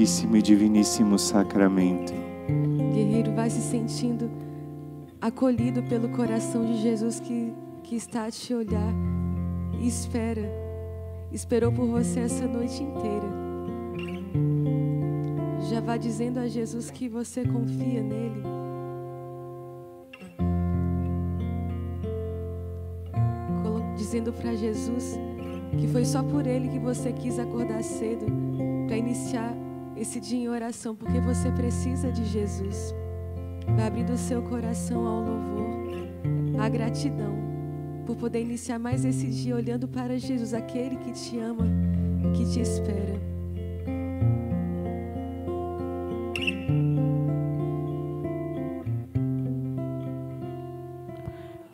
Santíssimo e Diviníssimo Sacramento. Guerreiro, vai se sentindo acolhido pelo coração de Jesus que, que está a te olhar e espera. Esperou por você essa noite inteira. Já vá dizendo a Jesus que você confia nele. Dizendo para Jesus que foi só por ele que você quis acordar cedo para iniciar esse dia em oração, porque você precisa de Jesus. Vai abrindo o seu coração ao louvor, à gratidão, por poder iniciar mais esse dia olhando para Jesus, aquele que te ama, que te espera.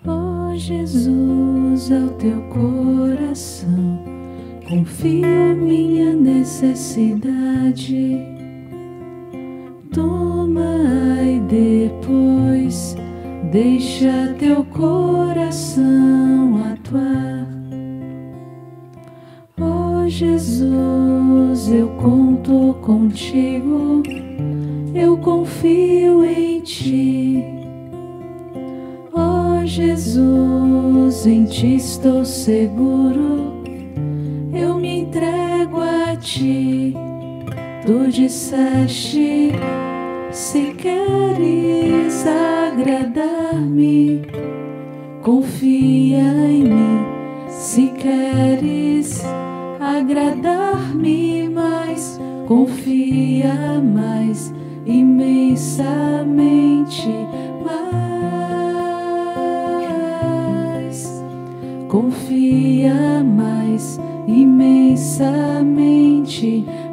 Ó Jesus, ao teu coração confio minha necessidade. Toma e depois deixa teu coração atuar. Ó Jesus, eu conto contigo, eu confio em ti. Ó Jesus, em ti estou seguro, eu me entrego a ti. Tu disseste, se queres agradar-me, confia em mim. Se queres agradar-me mais, confia mais, imensamente mais. Confia mais, imensamente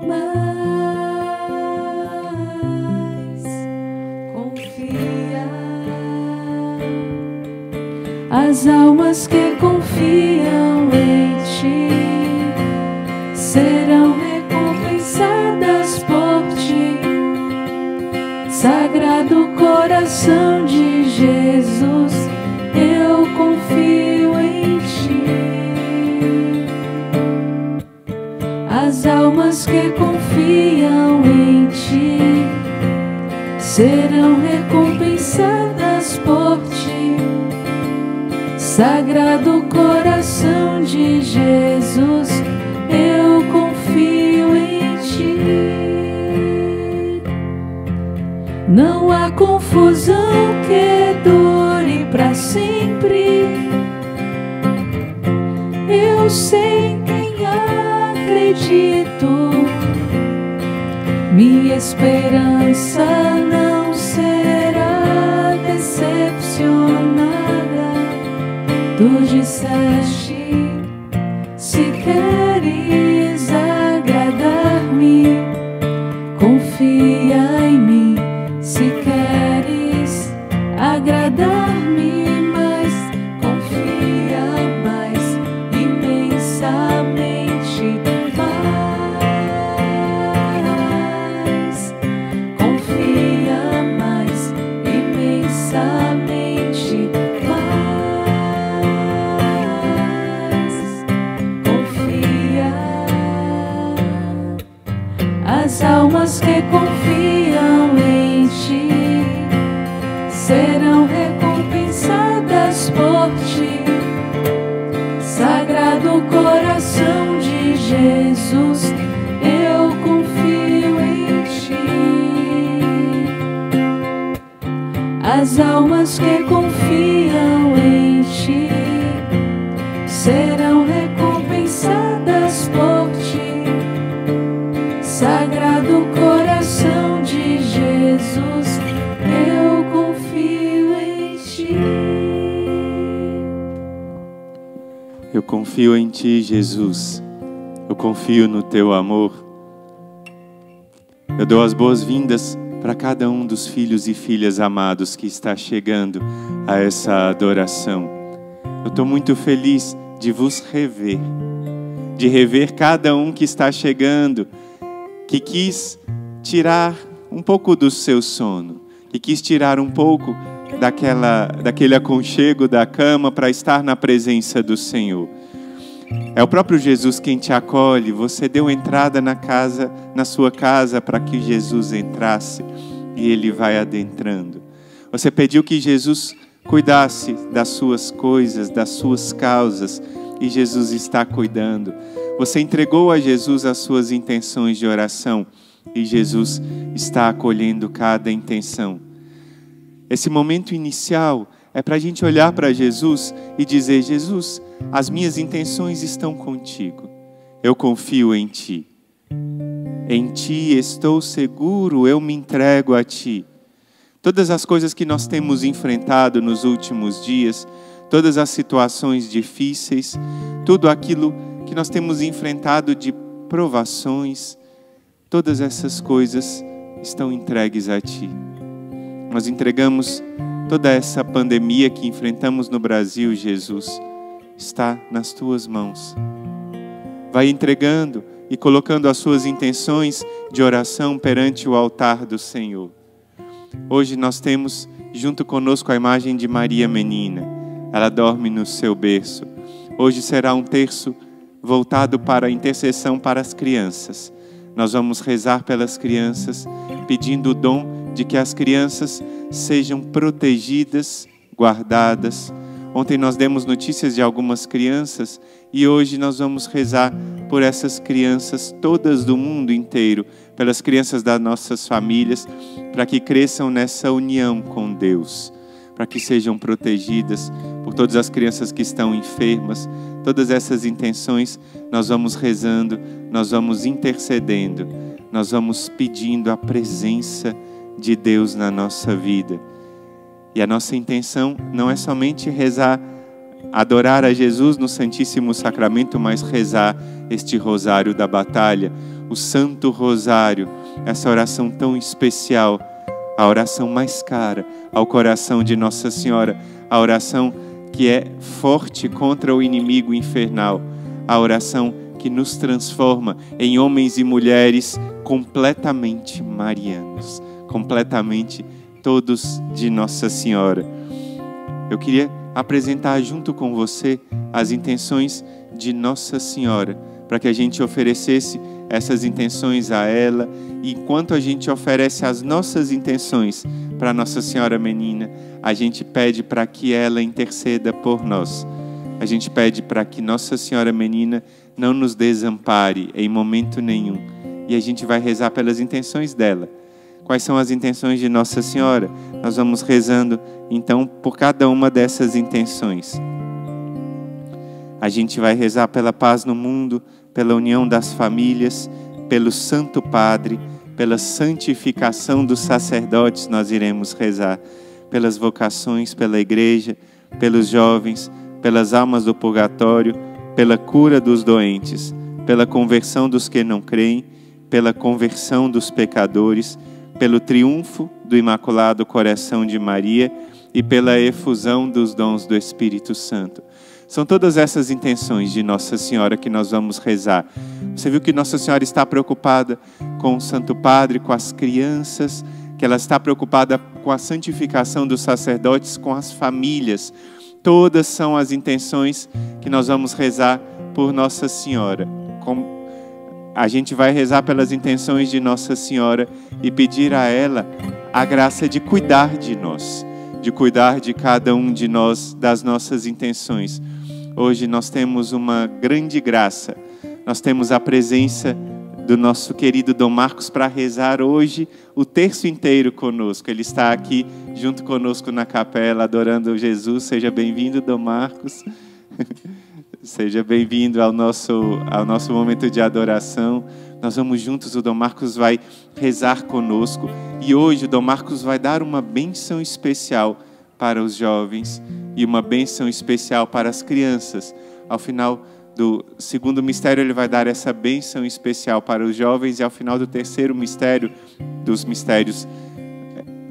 mais. Confia. As almas que confiam Jesus. Eu confio no Teu amor. Eu dou as boas-vindas para cada um dos filhos e filhas amados que está chegando a essa adoração. Eu estou muito feliz de vos rever, de rever cada um que está chegando, que quis tirar um pouco do seu sono, que quis tirar um pouco daquela, daquele aconchego da cama para estar na presença do Senhor. É o próprio Jesus quem te acolhe. Você deu entrada na casa, na sua casa para que Jesus entrasse e ele vai adentrando. Você pediu que Jesus cuidasse das suas coisas, das suas causas, e Jesus está cuidando. Você entregou a Jesus as suas intenções de oração e Jesus está acolhendo cada intenção. Esse momento inicial é para a gente olhar para Jesus e dizer: Jesus, as minhas intenções estão contigo, eu confio em Ti. Em Ti estou seguro, eu me entrego a Ti. Todas as coisas que nós temos enfrentado nos últimos dias, todas as situações difíceis, tudo aquilo que nós temos enfrentado de provações, todas essas coisas estão entregues a Ti. Nós entregamos toda essa pandemia que enfrentamos no Brasil, Jesus, está nas Tuas mãos. Vai entregando e colocando as suas intenções de oração perante o altar do Senhor. Hoje nós temos junto conosco a imagem de Maria Menina. Ela dorme no seu berço. Hoje será um terço voltado para a intercessão para as crianças. Nós vamos rezar pelas crianças, pedindo o dom de que as crianças sejam protegidas, guardadas. Ontem nós demos notícias de algumas crianças e hoje nós vamos rezar por essas crianças todas do mundo inteiro, pelas crianças das nossas famílias, para que cresçam nessa união com Deus, para que sejam protegidas por todas as crianças que estão enfermas. Todas essas intenções nós vamos rezando, nós vamos intercedendo, nós vamos pedindo a presença de Deus na nossa vida. E a nossa intenção não é somente rezar adorar a Jesus no Santíssimo Sacramento, mas rezar este rosário da batalha, o Santo Rosário, essa oração tão especial, a oração mais cara ao coração de Nossa Senhora, a oração que é forte contra o inimigo infernal, a oração que nos transforma em homens e mulheres completamente marianos, completamente todos de Nossa Senhora. Eu queria apresentar junto com você as intenções de Nossa Senhora, para que a gente oferecesse essas intenções a ela, e enquanto a gente oferece as nossas intenções para Nossa Senhora Menina, a gente pede para que ela interceda por nós. A gente pede para que Nossa Senhora Menina não nos desampare em momento nenhum. E a gente vai rezar pelas intenções dela quais são as intenções de Nossa Senhora. Nós vamos rezando então por cada uma dessas intenções. A gente vai rezar pela paz no mundo, pela união das famílias, pelo Santo Padre, pela santificação dos sacerdotes, nós iremos rezar, pelas vocações, pela igreja, pelos jovens, pelas almas do purgatório, pela cura dos doentes, pela conversão dos que não creem, pela conversão dos pecadores pelo triunfo do Imaculado Coração de Maria e pela efusão dos dons do Espírito Santo. São todas essas intenções de Nossa Senhora que nós vamos rezar. Você viu que Nossa Senhora está preocupada com o Santo Padre, com as crianças, que ela está preocupada com a santificação dos sacerdotes, com as famílias. Todas são as intenções que nós vamos rezar por Nossa Senhora. Com a gente vai rezar pelas intenções de Nossa Senhora e pedir a ela a graça de cuidar de nós, de cuidar de cada um de nós, das nossas intenções. Hoje nós temos uma grande graça, nós temos a presença do nosso querido Dom Marcos para rezar hoje o terço inteiro conosco. Ele está aqui junto conosco na capela, adorando Jesus. Seja bem-vindo, Dom Marcos. Seja bem-vindo ao nosso, ao nosso momento de adoração. Nós vamos juntos, o Dom Marcos vai rezar conosco. E hoje o Dom Marcos vai dar uma bênção especial para os jovens e uma bênção especial para as crianças. Ao final do segundo mistério, ele vai dar essa bênção especial para os jovens, e ao final do terceiro mistério, dos mistérios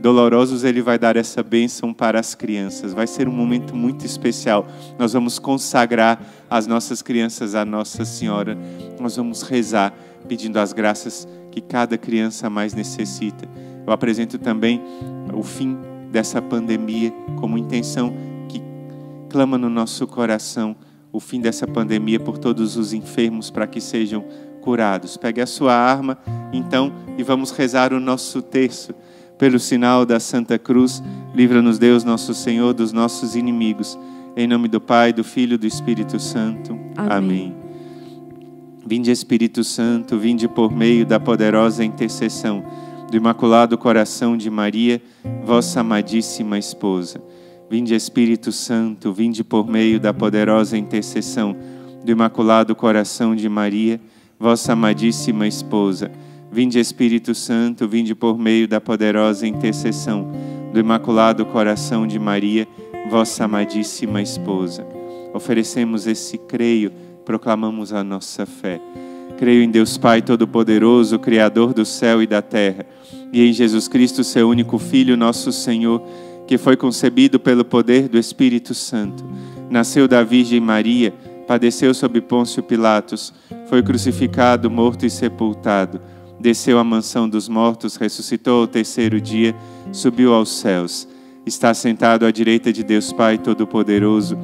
dolorosos, ele vai dar essa bênção para as crianças. Vai ser um momento muito especial. Nós vamos consagrar as nossas crianças à Nossa Senhora. Nós vamos rezar pedindo as graças que cada criança mais necessita. Eu apresento também o fim dessa pandemia como intenção que clama no nosso coração o fim dessa pandemia por todos os enfermos para que sejam curados. Pegue a sua arma, então, e vamos rezar o nosso terço. Pelo sinal da Santa Cruz, livra-nos Deus, nosso Senhor, dos nossos inimigos. Em nome do Pai, do Filho e do Espírito Santo. Amém. Amém. Vinde Espírito Santo, vinde por meio da poderosa intercessão do Imaculado Coração de Maria, vossa amadíssima esposa. Vinde Espírito Santo, vinde por meio da poderosa intercessão do Imaculado Coração de Maria, vossa amadíssima esposa. Vinde Espírito Santo, vinde por meio da poderosa intercessão do Imaculado Coração de Maria, vossa amadíssima esposa. Oferecemos esse creio, proclamamos a nossa fé. Creio em Deus Pai Todo-Poderoso, Criador do céu e da terra, e em Jesus Cristo, seu único Filho, nosso Senhor, que foi concebido pelo poder do Espírito Santo. Nasceu da Virgem Maria, padeceu sob Pôncio Pilatos, foi crucificado, morto e sepultado. Desceu à mansão dos mortos, ressuscitou ao terceiro dia, subiu aos céus. Está sentado à direita de Deus Pai Todo-Poderoso,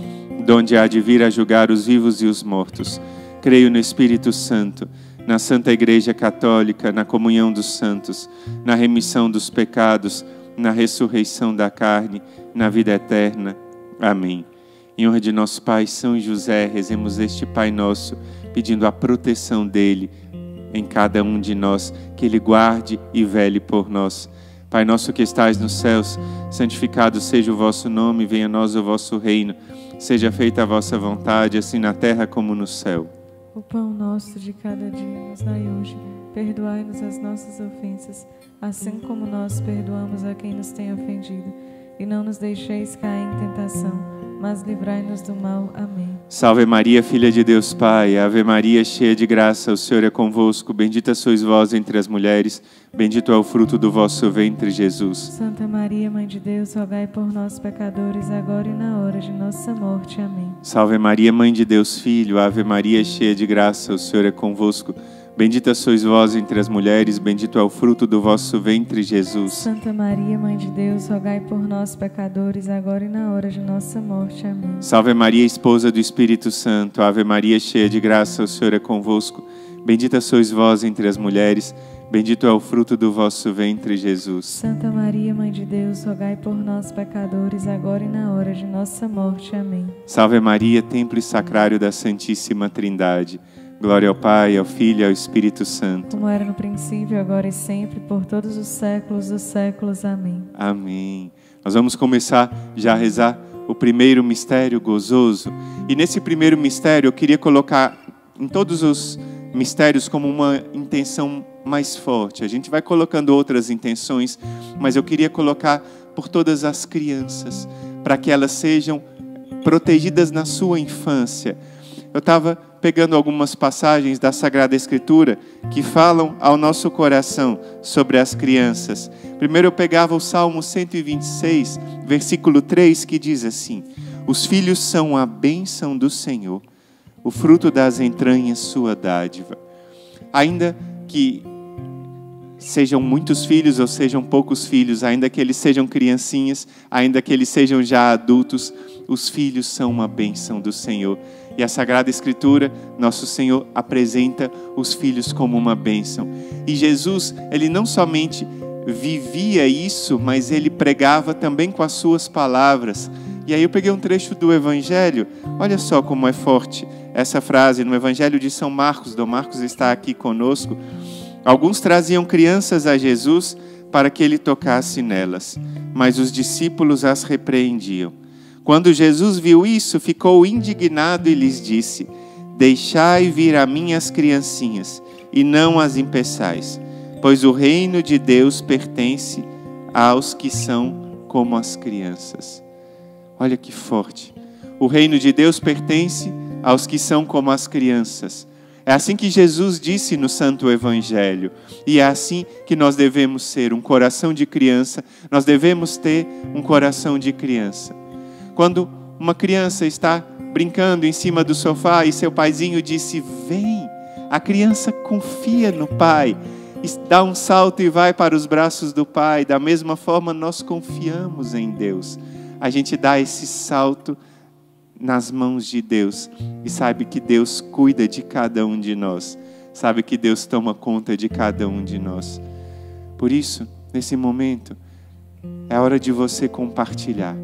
donde há de vir a julgar os vivos e os mortos. Creio no Espírito Santo, na Santa Igreja Católica, na comunhão dos santos, na remissão dos pecados, na ressurreição da carne, na vida eterna. Amém. Em honra de nosso Pai São José, rezemos este Pai Nosso, pedindo a proteção dele em cada um de nós, que ele guarde e vele por nós. Pai nosso que estais nos céus, santificado seja o vosso nome, venha a nós o vosso reino. Seja feita a vossa vontade, assim na terra como no céu. O pão nosso de cada dia nos dai hoje. Perdoai-nos as nossas ofensas, assim como nós perdoamos a quem nos tem ofendido. E não nos deixeis cair em tentação, mas livrai-nos do mal. Amém. Salve Maria, filha de Deus Pai, Ave Maria, cheia de graça, o Senhor é convosco. Bendita sois vós entre as mulheres, bendito é o fruto do vosso ventre, Jesus. Santa Maria, Mãe de Deus, rogai por nós, pecadores, agora e na hora de nossa morte. Amém. Salve Maria, Mãe de Deus Filho, Ave Maria, cheia de graça, o Senhor é convosco. Bendita sois vós entre as mulheres, bendito é o fruto do vosso ventre, Jesus. Santa Maria, Mãe de Deus, rogai por nós, pecadores, agora e na hora de nossa morte. Amém. Salve Maria, esposa do Espírito Santo, Ave Maria, cheia de graça, o Senhor é convosco. Bendita sois vós entre as mulheres, bendito é o fruto do vosso ventre, Jesus. Santa Maria, Mãe de Deus, rogai por nós, pecadores, agora e na hora de nossa morte. Amém. Salve Maria, templo e sacrário da Santíssima Trindade. Glória ao Pai, ao Filho e ao Espírito Santo. Como era no princípio, agora e sempre, por todos os séculos dos séculos. Amém. Amém. Nós vamos começar já a rezar o primeiro mistério gozoso. E nesse primeiro mistério eu queria colocar em todos os mistérios como uma intenção mais forte. A gente vai colocando outras intenções, mas eu queria colocar por todas as crianças, para que elas sejam protegidas na sua infância. Eu estava pegando algumas passagens da Sagrada Escritura que falam ao nosso coração sobre as crianças. Primeiro eu pegava o Salmo 126, versículo 3, que diz assim: Os filhos são a bênção do Senhor, o fruto das entranhas, sua dádiva. Ainda que sejam muitos filhos ou sejam poucos filhos, ainda que eles sejam criancinhas, ainda que eles sejam já adultos, os filhos são uma bênção do Senhor. E a Sagrada Escritura, nosso Senhor apresenta os filhos como uma bênção. E Jesus, ele não somente vivia isso, mas ele pregava também com as suas palavras. E aí eu peguei um trecho do Evangelho, olha só como é forte essa frase no Evangelho de São Marcos, Dom Marcos está aqui conosco. Alguns traziam crianças a Jesus para que ele tocasse nelas, mas os discípulos as repreendiam. Quando Jesus viu isso, ficou indignado e lhes disse: Deixai vir a mim as criancinhas, e não as impeçais, pois o reino de Deus pertence aos que são como as crianças. Olha que forte. O reino de Deus pertence aos que são como as crianças. É assim que Jesus disse no Santo Evangelho. E é assim que nós devemos ser, um coração de criança. Nós devemos ter um coração de criança. Quando uma criança está brincando em cima do sofá e seu paizinho disse: Vem, a criança confia no pai, dá um salto e vai para os braços do pai. Da mesma forma, nós confiamos em Deus. A gente dá esse salto nas mãos de Deus e sabe que Deus cuida de cada um de nós, sabe que Deus toma conta de cada um de nós. Por isso, nesse momento, é hora de você compartilhar.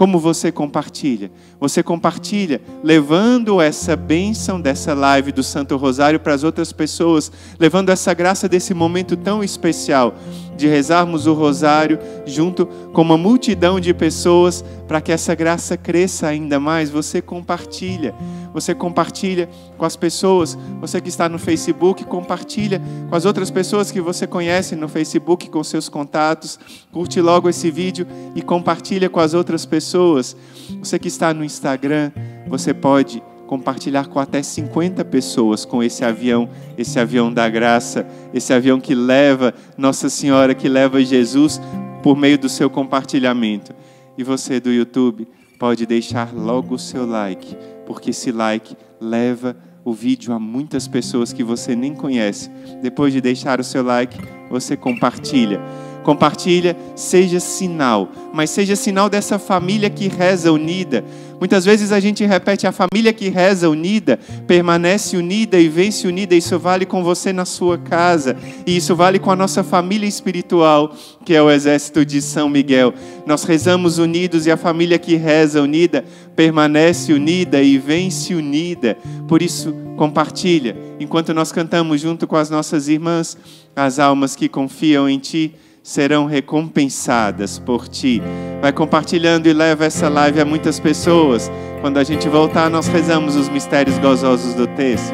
Como você compartilha? Você compartilha levando essa bênção dessa live do Santo Rosário para as outras pessoas, levando essa graça desse momento tão especial de rezarmos o rosário junto com uma multidão de pessoas para que essa graça cresça ainda mais. Você compartilha você compartilha com as pessoas. Você que está no Facebook, compartilha com as outras pessoas que você conhece no Facebook, com seus contatos. Curte logo esse vídeo e compartilha com as outras pessoas. Você que está no Instagram, você pode compartilhar com até 50 pessoas com esse avião, esse avião da graça, esse avião que leva Nossa Senhora, que leva Jesus por meio do seu compartilhamento. E você do YouTube pode deixar logo o seu like porque esse like leva o vídeo a muitas pessoas que você nem conhece. Depois de deixar o seu like, você compartilha. Compartilha, seja sinal, mas seja sinal dessa família que reza unida, Muitas vezes a gente repete: a família que reza unida permanece unida e vence unida. Isso vale com você na sua casa, e isso vale com a nossa família espiritual, que é o exército de São Miguel. Nós rezamos unidos e a família que reza unida permanece unida e vence unida. Por isso, compartilha. Enquanto nós cantamos junto com as nossas irmãs, as almas que confiam em Ti serão recompensadas por ti. Vai compartilhando e leva essa live a muitas pessoas. Quando a gente voltar, nós rezamos os mistérios gozosos do texto.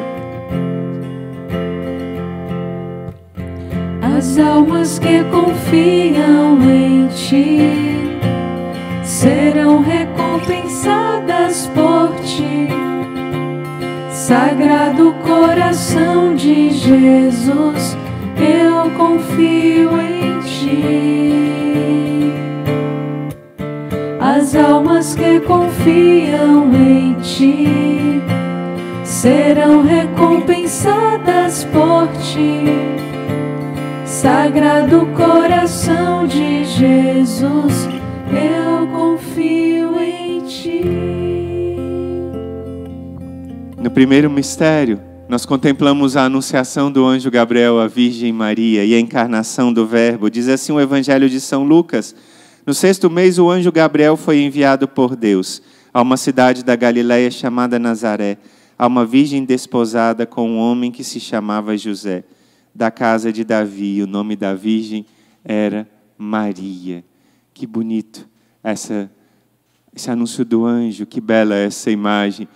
As almas que confiam em ti serão recompensadas por ti. Sagrado coração de Jesus, eu confio em ti. As almas que confiam em ti serão recompensadas por ti. Sagrado coração de Jesus, eu confio em ti. No primeiro mistério, nós contemplamos a anunciação do anjo Gabriel à Virgem Maria e a encarnação do Verbo. Diz assim o Evangelho de São Lucas. No sexto mês, o anjo Gabriel foi enviado por Deus a uma cidade da Galiléia chamada Nazaré, a uma virgem desposada com um homem que se chamava José, da casa de Davi. O nome da virgem era Maria. Que bonito essa, esse anúncio do anjo, que bela essa imagem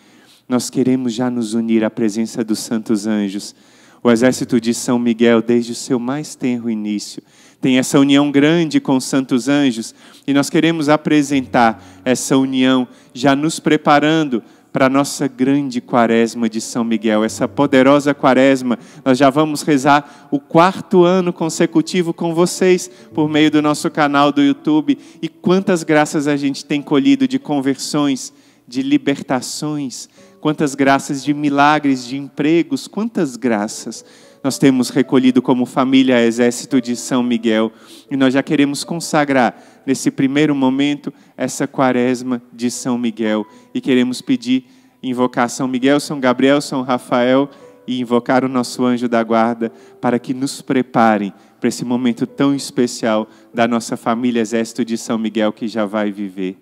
nós queremos já nos unir à presença dos santos anjos. O exército de São Miguel, desde o seu mais tenro início, tem essa união grande com os santos anjos e nós queremos apresentar essa união, já nos preparando para a nossa grande quaresma de São Miguel, essa poderosa quaresma. Nós já vamos rezar o quarto ano consecutivo com vocês por meio do nosso canal do YouTube. E quantas graças a gente tem colhido de conversões, de libertações, quantas graças de milagres, de empregos, quantas graças nós temos recolhido como família Exército de São Miguel. E nós já queremos consagrar, nesse primeiro momento, essa quaresma de São Miguel. E queremos pedir, invocar São Miguel, São Gabriel, São Rafael e invocar o nosso anjo da guarda para que nos preparem para esse momento tão especial da nossa família Exército de São Miguel que já vai viver.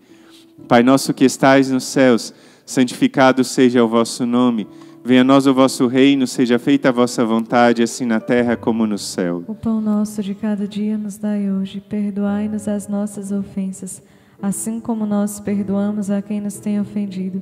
Pai nosso que estais nos céus, santificado seja o vosso nome. Venha a nós o vosso reino, seja feita a vossa vontade, assim na terra como no céu. O pão nosso de cada dia nos dai hoje, perdoai-nos as nossas ofensas, assim como nós perdoamos a quem nos tem ofendido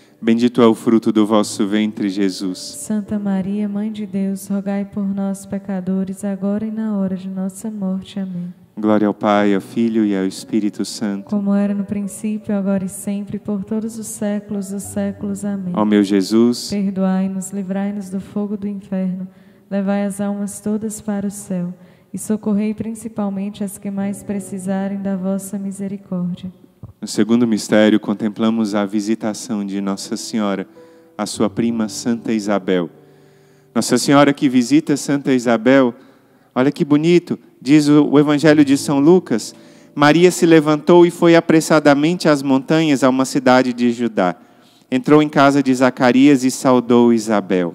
bendito é o fruto do vosso ventre, Jesus. Santa Maria, Mãe de Deus, rogai por nós, pecadores, agora e na hora de nossa morte. Amém. Glória ao Pai, ao Filho e ao Espírito Santo. Como era no princípio, agora e sempre, por todos os séculos dos séculos. Amém. Ó meu Jesus, Perdoai-nos, livrai-nos do fogo do inferno, levai as almas todas para o céu e socorrei principalmente as que mais precisarem da vossa misericórdia. No segundo mistério, contemplamos a visitação de Nossa Senhora, a sua prima Santa Isabel. Nossa Senhora que visita Santa Isabel, olha que bonito, diz o Evangelho de São Lucas. Maria se levantou e foi apressadamente às montanhas, a uma cidade de Judá. Entrou em casa de Zacarias e saudou Isabel.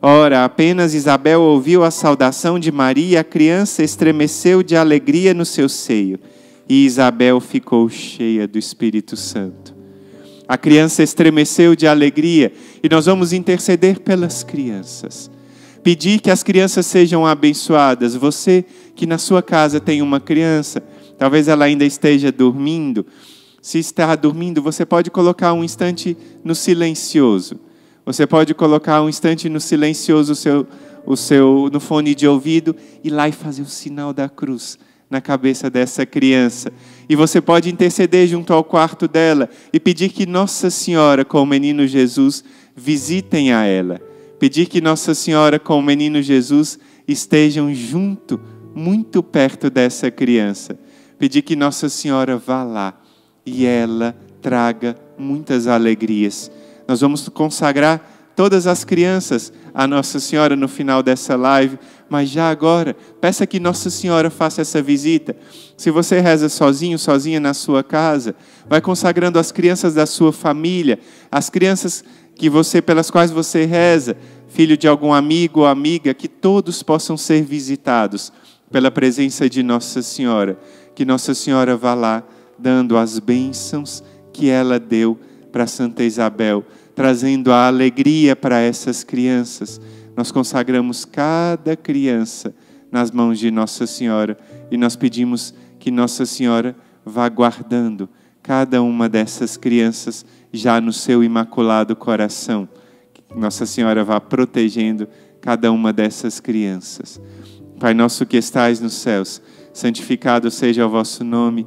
Ora, apenas Isabel ouviu a saudação de Maria, a criança estremeceu de alegria no seu seio, e Isabel ficou cheia do Espírito Santo. A criança estremeceu de alegria, e nós vamos interceder pelas crianças. Pedir que as crianças sejam abençoadas. Você que na sua casa tem uma criança, talvez ela ainda esteja dormindo. Se está dormindo, você pode colocar um instante no silencioso. Você pode colocar um instante no silencioso o seu, o seu no fone de ouvido e lá e fazer o sinal da cruz na cabeça dessa criança. E você pode interceder junto ao quarto dela e pedir que Nossa Senhora, com o menino Jesus, visitem a ela. Pedir que Nossa Senhora, com o menino Jesus, estejam junto, muito perto dessa criança. Pedir que Nossa Senhora vá lá e ela traga muitas alegrias. Nós vamos consagrar todas as crianças a Nossa Senhora no final dessa live, mas já agora, peça que Nossa Senhora faça essa visita. Se você reza sozinho, sozinha na sua casa, vai consagrando as crianças da sua família, as crianças que você pelas quais você reza, filho de algum amigo ou amiga, que todos possam ser visitados pela presença de Nossa Senhora. Que Nossa Senhora vá lá dando as bênçãos que ela deu para Santa Isabel, trazendo a alegria para essas crianças. Nós consagramos cada criança nas mãos de Nossa Senhora e nós pedimos que Nossa Senhora vá guardando cada uma dessas crianças já no seu imaculado coração. Que Nossa Senhora vá protegendo cada uma dessas crianças. Pai nosso que estais nos céus, santificado seja o vosso nome.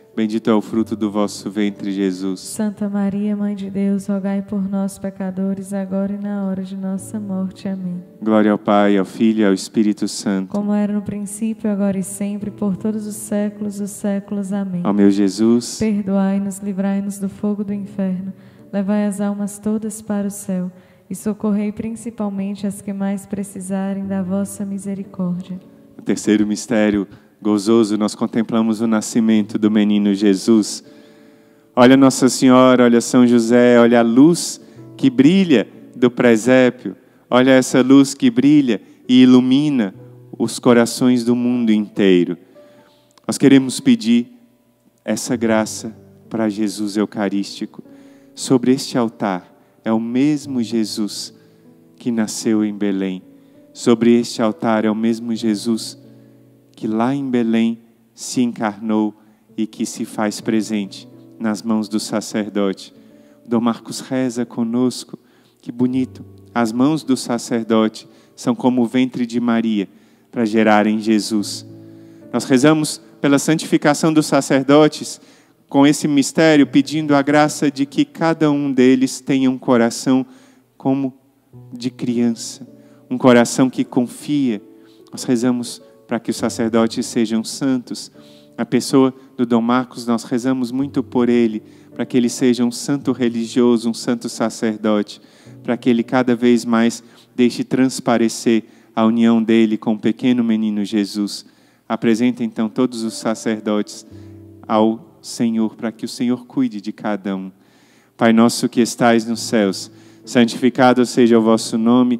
Bendito é o fruto do vosso ventre, Jesus. Santa Maria, Mãe de Deus, rogai por nós, pecadores, agora e na hora de nossa morte. Amém. Glória ao Pai, ao Filho e ao Espírito Santo. Como era no princípio, agora e sempre, por todos os séculos dos séculos. Amém. Ó meu Jesus, Perdoai-nos, livrai-nos do fogo do inferno, levai as almas todas para o céu e socorrei principalmente as que mais precisarem da vossa misericórdia. no terceiro mistério gozoso, nós contemplamos o nascimento do menino Jesus. Olha Nossa Senhora, olha São José, olha a luz que brilha do presépio, olha essa luz que brilha e ilumina os corações do mundo inteiro. Nós queremos pedir essa graça para Jesus Eucarístico. Sobre este altar é o mesmo Jesus que nasceu em Belém. Sobre este altar é o mesmo Jesus que lá em Belém se encarnou e que se faz presente nas mãos do sacerdote. Dom Marcos reza conosco, que bonito. As mãos do sacerdote são como o ventre de Maria para gerarem Jesus. Nós rezamos pela santificação dos sacerdotes com esse mistério, pedindo a graça de que cada um deles tenha um coração como de criança, um coração que confia. Nós rezamos para que os sacerdotes sejam santos. A pessoa do Dom Marcos, nós rezamos muito por ele, para que ele seja um santo religioso, um santo sacerdote, para que ele cada vez mais deixe transparecer a união dele com o pequeno menino Jesus. Apresenta então todos os sacerdotes ao Senhor, para que o Senhor cuide de cada um. Pai nosso que estais nos céus, santificado seja o vosso nome.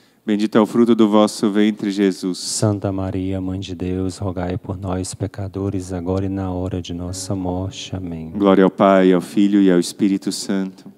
bendito é o fruto do vosso ventre, Jesus. Santa Maria, Mãe de Deus, rogai por nós, pecadores, agora e na hora de nossa morte. Amém. Glória ao Pai, ao Filho e ao Espírito Santo,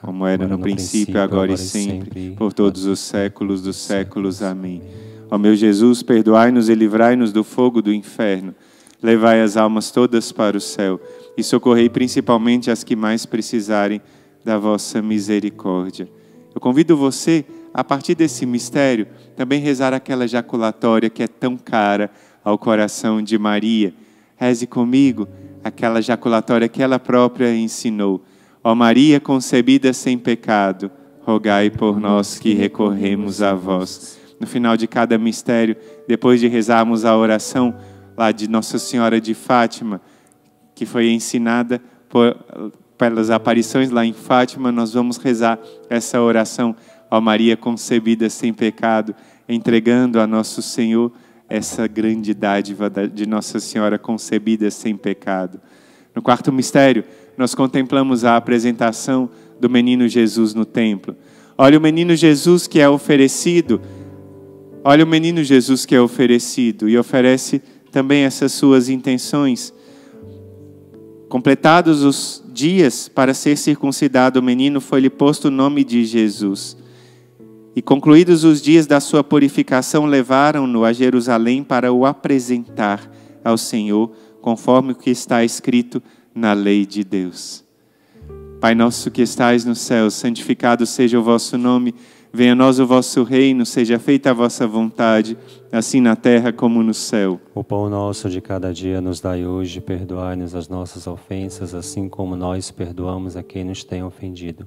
como era no princípio, agora e sempre, por todos os séculos dos séculos. Amém. Ó meu Jesus, perdoai-nos e livrai-nos do fogo do inferno. Levai as almas todas para o céu e socorrei principalmente as que mais precisarem da vossa misericórdia. Eu convido você, a partir desse mistério, também rezar aquela jaculatória que é tão cara ao coração de Maria. Reze comigo aquela jaculatória que ela própria ensinou. Ó Maria concebida sem pecado, rogai por nós que recorremos a vós. No final de cada mistério, depois de rezarmos a oração lá de Nossa Senhora de Fátima, que foi ensinada por, pelas aparições lá em Fátima, nós vamos rezar essa oração, ó Maria concebida sem pecado, entregando a nosso Senhor essa grande dádiva de Nossa Senhora concebida sem pecado. No quarto mistério, nós contemplamos a apresentação do menino Jesus no templo. Olha o menino Jesus que é oferecido. Olha o menino Jesus que é oferecido e oferece também essas suas intenções. Completados os dias para ser circuncidado o menino, foi-lhe posto o nome de Jesus. E concluídos os dias da sua purificação, levaram-no a Jerusalém para o apresentar ao Senhor, conforme o que está escrito na lei de Deus. Pai nosso que estais no céu, santificado seja o vosso nome, venha a nós o vosso reino, seja feita a vossa vontade, assim na terra como no céu. O pão nosso de cada dia nos dai hoje, perdoai-nos as nossas ofensas, assim como nós perdoamos a quem nos tem ofendido.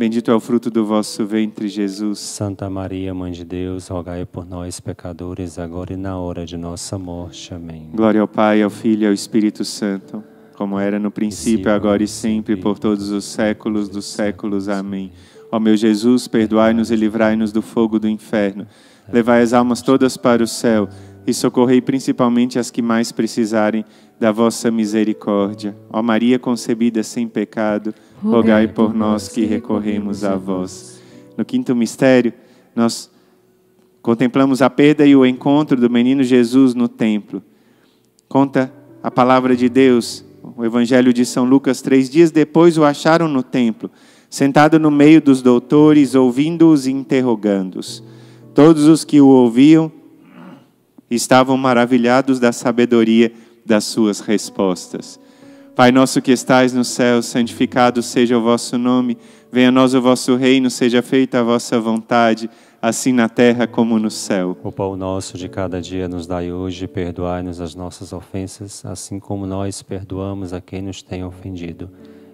bendito é o fruto do vosso ventre, Jesus. Santa Maria, Mãe de Deus, rogai por nós, pecadores, agora e na hora de nossa morte. Amém. Glória ao Pai, ao Filho e ao Espírito Santo, como era no princípio, agora e sempre, por todos os séculos dos séculos. Amém. Ó meu Jesus, perdoai-nos e livrai-nos do fogo do inferno. Levai as almas todas para o céu e socorrei principalmente as que mais precisarem da vossa misericórdia. Ó Maria concebida sem pecado, rogai por nós que recorremos a vós. No quinto mistério, nós contemplamos a perda e o encontro do menino Jesus no templo. Conta a palavra de Deus, o Evangelho de São Lucas, três dias depois o acharam no templo, sentado no meio dos doutores, ouvindo-os e interrogando-os. Todos os que o ouviam estavam maravilhados da sabedoria das suas respostas. Pai nosso que estais no céu, santificado seja o vosso nome, venha a nós o vosso reino, seja feita a vossa vontade, assim na terra como no céu. O pão nosso de cada dia nos dai hoje, perdoai-nos as nossas ofensas, assim como nós perdoamos a quem nos tem ofendido.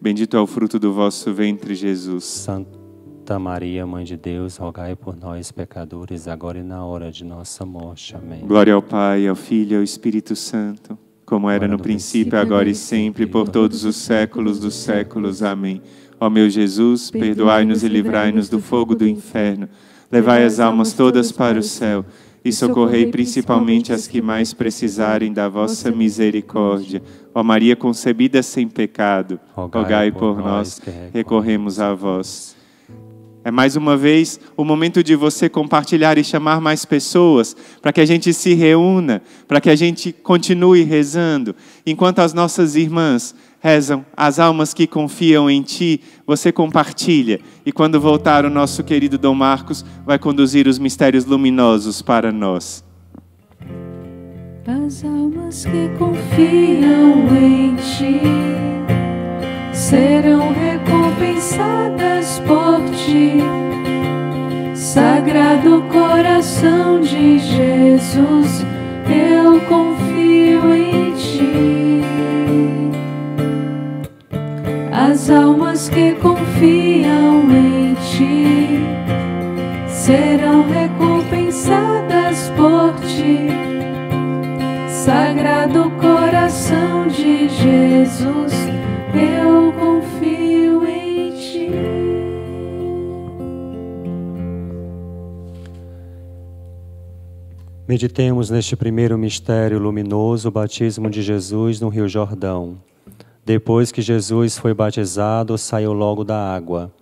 bendito é o fruto do vosso ventre, Jesus. Santa Maria, Mãe de Deus, rogai por nós, pecadores, agora e na hora de nossa morte. Amém. Glória ao Pai, ao Filho e ao Espírito Santo, como era no princípio, agora e sempre, por todos os séculos dos séculos. Amém. Ó meu Jesus, perdoai-nos e livrai-nos do fogo do inferno. Levai as almas todas para o céu e socorrei principalmente as que mais precisarem da vossa misericórdia. Ó Maria concebida sem pecado, rogai por nós, recorremos a vós. É mais uma vez o momento de você compartilhar e chamar mais pessoas, para que a gente se reúna, para que a gente continue rezando, enquanto as nossas irmãs rezam, as almas que confiam em Ti, você compartilha. E quando voltar, o nosso querido Dom Marcos vai conduzir os mistérios luminosos para nós. As almas que confiam em Ti serão recompensadas por Ti. Sagrado coração de Jesus, eu confio em Ti. as almas que confiam em ti serão recompensadas por ti. Sagrado coração de Jesus, eu confio em ti. Meditemos neste primeiro mistério luminoso, o batismo de Jesus no Rio Jordão. Depois que Jesus foi batizado, saiu logo da água.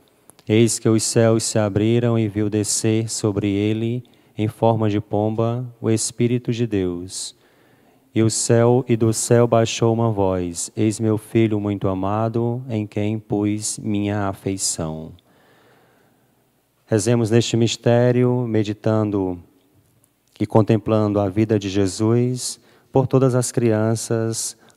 Eis que os céus se abriram e viu descer sobre ele, em forma de pomba, o Espírito de Deus. E o céu e do céu baixou uma voz: Eis meu filho muito amado, em quem pus minha afeição. Rezemos neste mistério, meditando e contemplando a vida de Jesus por todas as crianças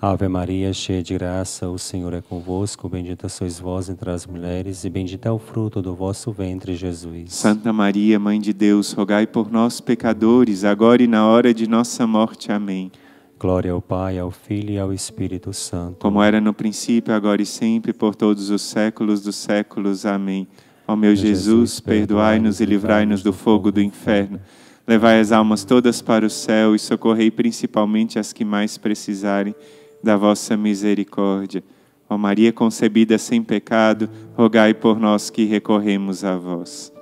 Ave Maria, cheia de graça, o Senhor é convosco, bendita sois vós entre as mulheres, e bendito é o fruto do vosso ventre, Jesus. Santa Maria, Mãe de Deus, rogai por nós, pecadores, agora e na hora de nossa morte. Amém. Glória ao Pai, ao Filho e ao Espírito Santo. Como era no princípio, agora e sempre, por todos os séculos dos séculos. Amém. Ó meu Jesus, perdoai-nos e livrai-nos do fogo do inferno. Levai as almas todas para o céu e socorrei principalmente as que mais precisarem da vossa misericórdia. Ó Maria concebida sem pecado, rogai por nós que recorremos a vós.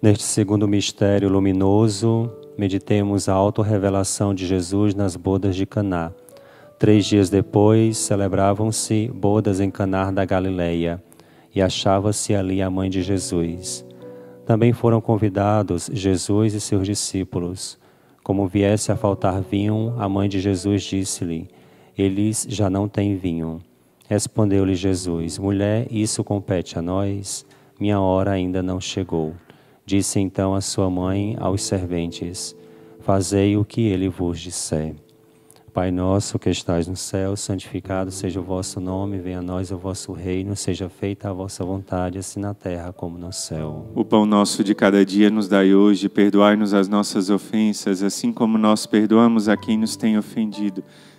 Neste segundo mistério luminoso, meditemos a autorrevelação de Jesus nas bodas de Caná. Três dias depois, celebravam-se bodas em Caná da Galileia, e achava-se ali a mãe de Jesus. Também foram convidados Jesus e seus discípulos. Como viesse a faltar vinho, a mãe de Jesus disse-lhe: Eles já não têm vinho. Respondeu-lhe Jesus: Mulher, isso compete a nós? Minha hora ainda não chegou. Disse então a sua mãe aos serventes: Fazei o que ele vos disser. Pai nosso que estais no céu, santificado seja o vosso nome, venha a nós o vosso reino, seja feita a vossa vontade, assim na terra como no céu. O pão nosso de cada dia nos dai hoje, perdoai-nos as nossas ofensas, assim como nós perdoamos a quem nos tem ofendido.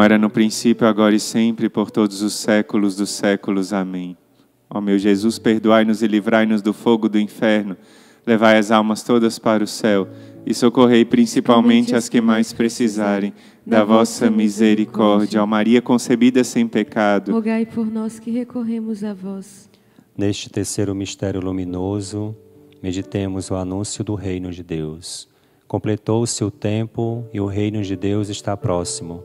era no princípio, agora e sempre, por todos os séculos dos séculos. Amém. Ó meu Jesus, perdoai-nos e livrai-nos do fogo do inferno. Levai as almas todas para o céu e socorrei principalmente as que mais precisarem da vossa misericórdia. Ó Maria concebida sem pecado, Rogai por nós que recorremos a vós. Neste terceiro mistério luminoso, meditemos o anúncio do reino de Deus. Completou-se o tempo e o reino de Deus está próximo.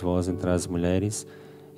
vós entre as mulheres,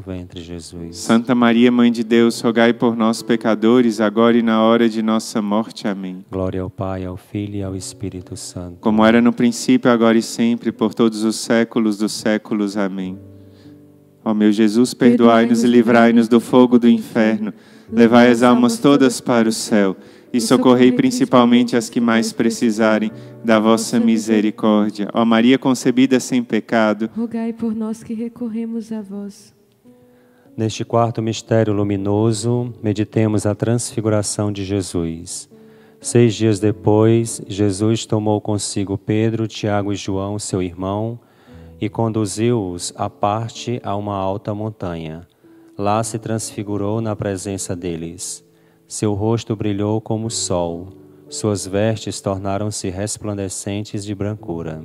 ventre, Jesus. Santa Maria, Mãe de Deus, rogai por nós, pecadores, agora e na hora de nossa morte. Amém. Glória ao Pai, ao Filho e ao Espírito Santo. Como era no princípio, agora e sempre, por todos os séculos dos séculos. Amém. Ó meu Jesus, perdoai-nos e livrai-nos do fogo do inferno. Levai as almas todas para o céu e socorrei principalmente as que mais precisarem da vossa misericórdia. Ó Maria concebida sem pecado, Rogai por nós que recorremos a vós. Neste quarto mistério luminoso, meditemos a transfiguração de Jesus. Seis dias depois, Jesus tomou consigo Pedro, Tiago e João, seu irmão, e conduziu-os à parte a uma alta montanha. Lá se transfigurou na presença deles. Seu rosto brilhou como o sol, suas vestes tornaram-se resplandecentes de brancura.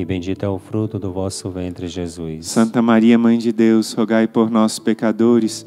e bendito é o fruto do vosso ventre, Jesus. Santa Maria, Mãe de Deus, rogai por nós, pecadores,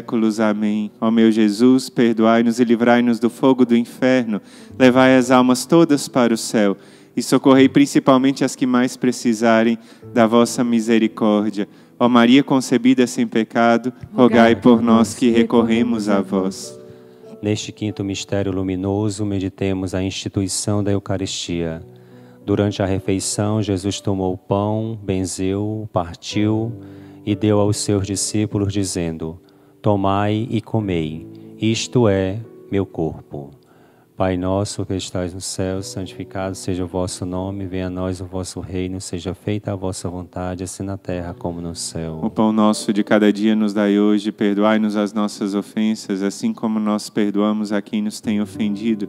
séculos. Amém. Ó meu Jesus, perdoai-nos e livrai-nos do fogo do inferno, levai as almas todas para o céu e socorrei principalmente as que mais precisarem da vossa misericórdia. Ó Maria concebida sem pecado, rogai por nós que recorremos a vós. Neste quinto mistério luminoso, meditemos a instituição da Eucaristia. Durante a refeição, Jesus tomou o pão, benzeu, partiu e deu aos seus discípulos, dizendo: Tomai e comei, isto é meu corpo. Pai nosso que estais no céu, santificado seja o vosso nome, venha a nós o vosso reino, seja feita a vossa vontade, assim na terra como no céu. O pão nosso de cada dia nos dai hoje, perdoai-nos as nossas ofensas, assim como nós perdoamos a quem nos tem ofendido.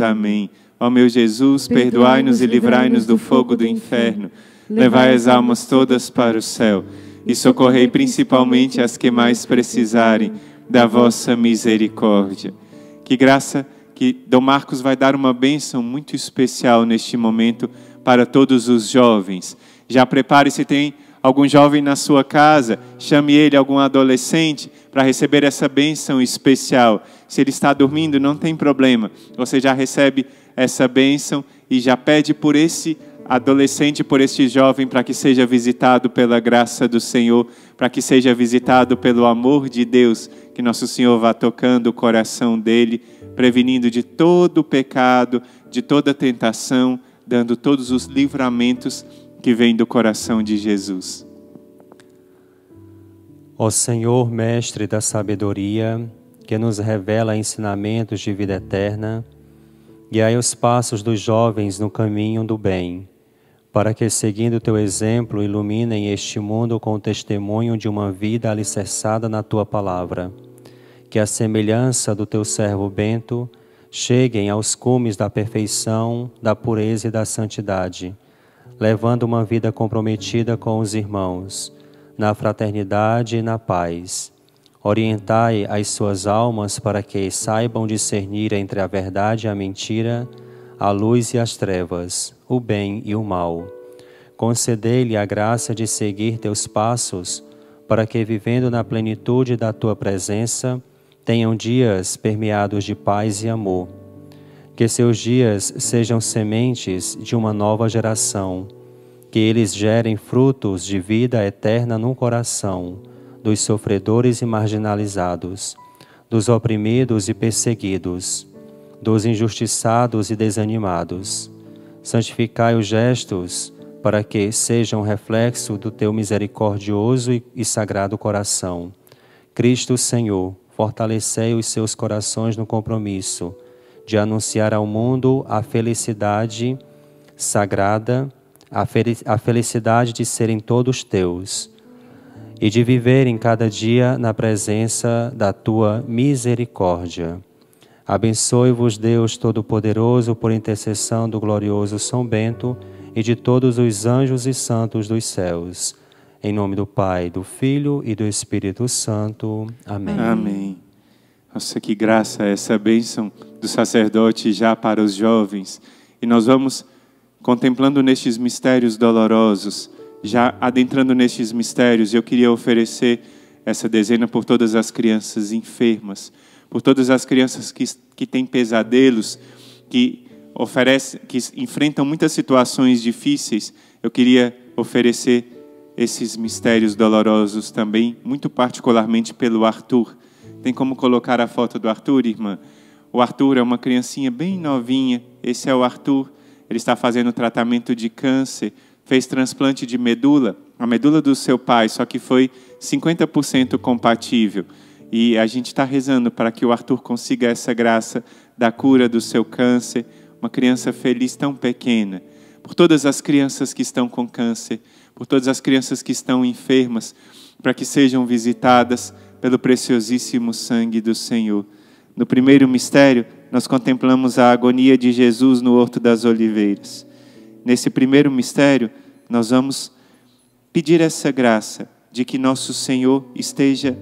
Amém. Ó meu Jesus, perdoai-nos e livrai-nos do fogo do inferno. Levai as almas todas para o céu e socorrei principalmente as que mais precisarem da vossa misericórdia. Que graça que Dom Marcos vai dar uma bênção muito especial neste momento para todos os jovens. Já prepare-se, tem algum jovem na sua casa, chame ele, algum adolescente, para receber essa bênção especial. Se ele está dormindo, não tem problema, você já recebe essa bênção e já pede por esse adolescente, por este jovem, para que seja visitado pela graça do Senhor, para que seja visitado pelo amor de Deus, que nosso Senhor vá tocando o coração dele, prevenindo de todo o pecado, de toda tentação, dando todos os livramentos que vêm do coração de Jesus. Ó Senhor, Mestre da sabedoria, que nos revela ensinamentos de vida eterna, guiai os passos dos jovens no caminho do bem, para que, seguindo teu exemplo, iluminem este mundo com o testemunho de uma vida alicerçada na tua palavra. Que a semelhança do teu servo Bento cheguem aos cumes da perfeição, da pureza e da santidade, levando uma vida comprometida com os irmãos, na fraternidade e na paz. Orientai as suas almas para que saibam discernir entre a verdade e a mentira, a luz e as trevas, o bem e o mal. Concedei-lhe a graça de seguir teus passos, para que, vivendo na plenitude da tua presença, tenham dias permeados de paz e amor. Que seus dias sejam sementes de uma nova geração, que eles gerem frutos de vida eterna no coração dos sofredores e marginalizados, dos oprimidos e perseguidos, dos injustiçados e desanimados. Santificai os gestos para que sejam reflexo do teu misericordioso e sagrado coração. Cristo Senhor, fortalecei os seus corações no compromisso de anunciar ao mundo a felicidade sagrada, a felicidade de serem todos teus e de viver em cada dia na presença da tua misericórdia. Abençoe-vos, Deus Todo-Poderoso, por intercessão do glorioso São Bento e de todos os anjos e santos dos céus. Em nome do Pai, do Filho e do Espírito Santo. Amém. Amém. Nossa, que graça essa bênção do sacerdote já para os jovens. E nós vamos contemplando nestes mistérios dolorosos já adentrando nestes mistérios, eu queria oferecer essa dezena por todas as crianças enfermas, por todas as crianças que, que têm pesadelos, que oferece, que enfrentam muitas situações difíceis, eu queria oferecer esses mistérios dolorosos também, muito particularmente pelo Arthur. Tem como colocar a foto do Arthur, irmã? O Arthur é uma criancinha bem novinha. Esse é o Arthur. Ele está fazendo tratamento de câncer, fez transplante de medula, a medula do seu pai, só que foi 50% compatível. E a gente está rezando para que o Arthur consiga essa graça da cura do seu câncer. Uma criança feliz tão pequena. Por todas as crianças que estão com câncer, por todas as crianças que estão enfermas, para que sejam visitadas pelo preciosíssimo sangue do Senhor. No primeiro mistério, nós contemplamos a agonia de Jesus no Horto das Oliveiras. Nesse primeiro mistério, nós vamos pedir essa graça de que nosso Senhor esteja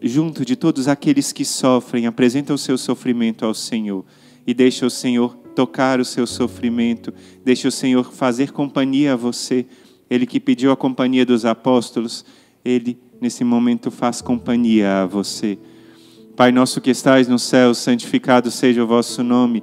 junto de todos aqueles que sofrem, apresenta o seu sofrimento ao Senhor e deixa o Senhor tocar o seu sofrimento, deixa o Senhor fazer companhia a você. Ele que pediu a companhia dos apóstolos, ele nesse momento faz companhia a você. Pai nosso que estais no céu, santificado seja o vosso nome.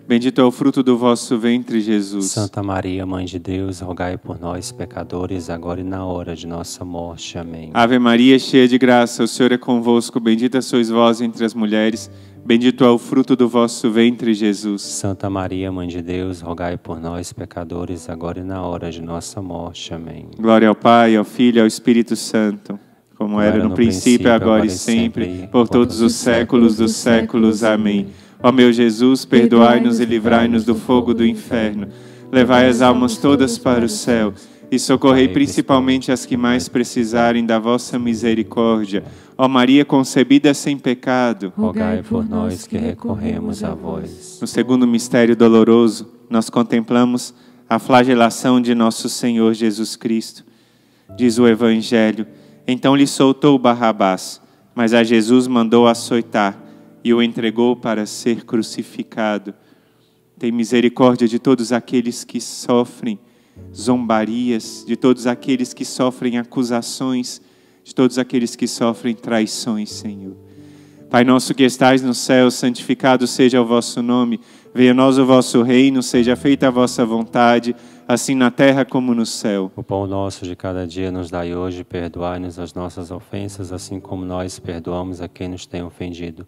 bendito é o fruto do vosso ventre, Jesus. Santa Maria, Mãe de Deus, rogai por nós, pecadores, agora e na hora de nossa morte. Amém. Ave Maria, cheia de graça, o Senhor é convosco. Bendita sois vós entre as mulheres, bendito é o fruto do vosso ventre, Jesus. Santa Maria, Mãe de Deus, rogai por nós, pecadores, agora e na hora de nossa morte. Amém. Glória ao Pai, ao Filho e ao Espírito Santo, como era no princípio, agora e sempre, por todos os séculos dos séculos. Amém. Ó meu Jesus, perdoai-nos e livrai-nos do fogo do inferno. Levai as almas todas para o céu e socorrei principalmente as que mais precisarem da vossa misericórdia. Ó Maria concebida sem pecado, Rogai por nós que recorremos a vós. no segundo mistério doloroso, nós contemplamos a flagelação de nosso Senhor Jesus Cristo. Diz o Evangelho: Então lhe soltou Barrabás, mas a Jesus mandou açoitar e o entregou para ser crucificado. Tem misericórdia de todos aqueles que sofrem zombarias, de todos aqueles que sofrem acusações, de todos aqueles que sofrem traições, Senhor. Pai nosso que estais no céu, santificado seja o vosso nome. Venha a nós o vosso reino, seja feita a vossa vontade, assim na terra como no céu. O pão nosso de cada dia nos dai hoje, perdoai-nos as nossas ofensas, assim como nós perdoamos a quem nos tem ofendido.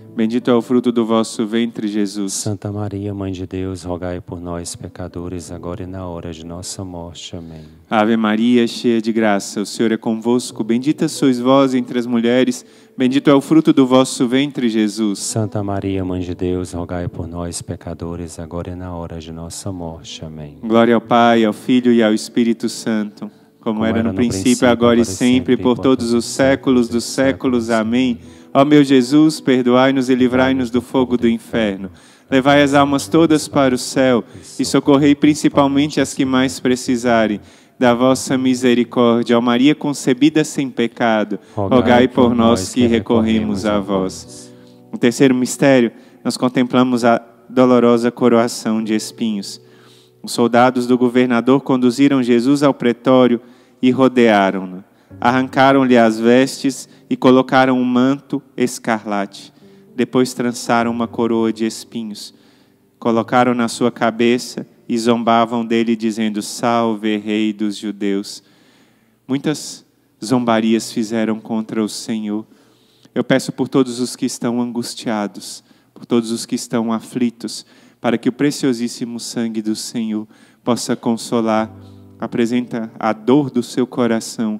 bendito é o fruto do vosso ventre, Jesus. Santa Maria, Mãe de Deus, rogai por nós, pecadores, agora e na hora de nossa morte. Amém. Ave Maria, cheia de graça, o Senhor é convosco. Bendita sois vós entre as mulheres, bendito é o fruto do vosso ventre, Jesus. Santa Maria, Mãe de Deus, rogai por nós, pecadores, agora e na hora de nossa morte. Amém. Glória ao Pai, ao Filho e ao Espírito Santo, como, era, no, princípio, agora e sempre, por todos os séculos dos séculos. Amém. Ó meu Jesus, perdoai-nos e livrai-nos do fogo do inferno. Levai as almas todas para o céu e socorrei principalmente as que mais precisarem da vossa misericórdia. Ó Maria concebida sem pecado, rogai por nós que recorremos a vós. No terceiro mistério, nós contemplamos a dolorosa coroação de espinhos. Os soldados do governador conduziram Jesus ao pretório e rodearam-no. Arrancaram-lhe as vestes e colocaram um manto escarlate. Depois trançaram uma coroa de espinhos. Colocaram na sua cabeça e zombavam dele, dizendo: Salve, Rei dos Judeus. Muitas zombarias fizeram contra o Senhor. Eu peço por todos os que estão angustiados, por todos os que estão aflitos, para que o preciosíssimo sangue do Senhor possa consolar. Apresenta a dor do seu coração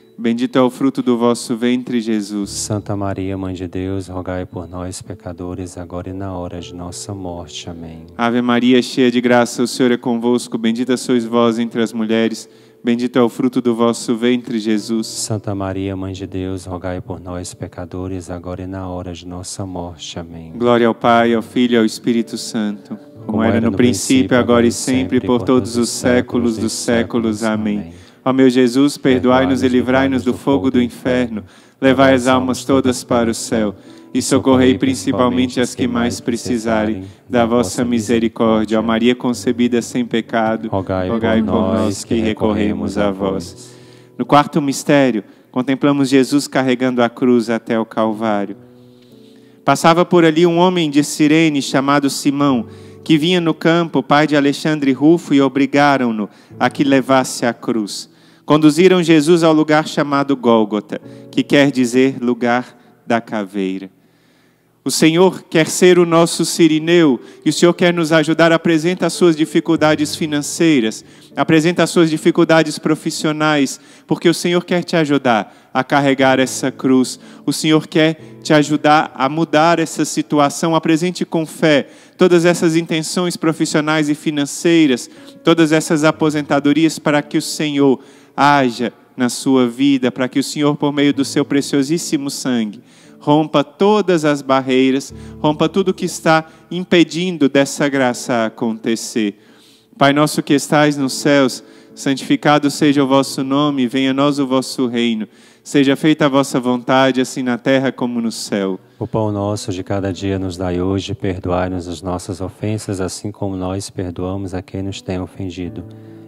Bendito é o fruto do vosso ventre, Jesus. Santa Maria, Mãe de Deus, rogai por nós, pecadores, agora e na hora de nossa morte. Amém. Ave Maria, cheia de graça, o Senhor é convosco. Bendita sois vós entre as mulheres. Bendito é o fruto do vosso ventre, Jesus. Santa Maria, Mãe de Deus, rogai por nós, pecadores, agora e na hora de nossa morte. Amém. Glória ao Pai, ao Filho e ao Espírito Santo, como era no princípio, agora e sempre, por todos os séculos dos séculos. Amém. Ó meu Jesus, perdoai-nos e livrai-nos do fogo do inferno, levai as almas todas para o céu e socorrei principalmente as que mais precisarem da vossa misericórdia. Ó Maria concebida sem pecado, Rogai, rogai por nós que recorremos a vós. No quarto mistério, contemplamos Jesus carregando a cruz até o Calvário. Passava por ali um homem de Cirene chamado Simão, que vinha no campo, pai de Alexandre Rufo, e obrigaram-no a que levasse a cruz. Conduziram Jesus ao lugar chamado Gólgota, que quer dizer lugar da caveira. O Senhor quer ser o nosso sirineu e o Senhor quer nos ajudar. Apresenta as suas dificuldades financeiras, apresenta as suas dificuldades profissionais, porque o Senhor quer te ajudar a carregar essa cruz. O Senhor quer te ajudar a mudar essa situação. Apresente com fé todas essas intenções profissionais e financeiras, todas essas aposentadorias para que o Senhor haja na sua vida, para que o Senhor, por meio do seu preciosíssimo sangue, rompa todas as barreiras, rompa tudo que está impedindo dessa graça acontecer. Pai nosso que estais nos céus, santificado seja o vosso nome, venha a nós o vosso reino. Seja feita a vossa vontade, assim na terra como no céu. O pão nosso de cada dia nos dai hoje, perdoai-nos as nossas ofensas, assim como nós perdoamos a quem nos tem ofendido.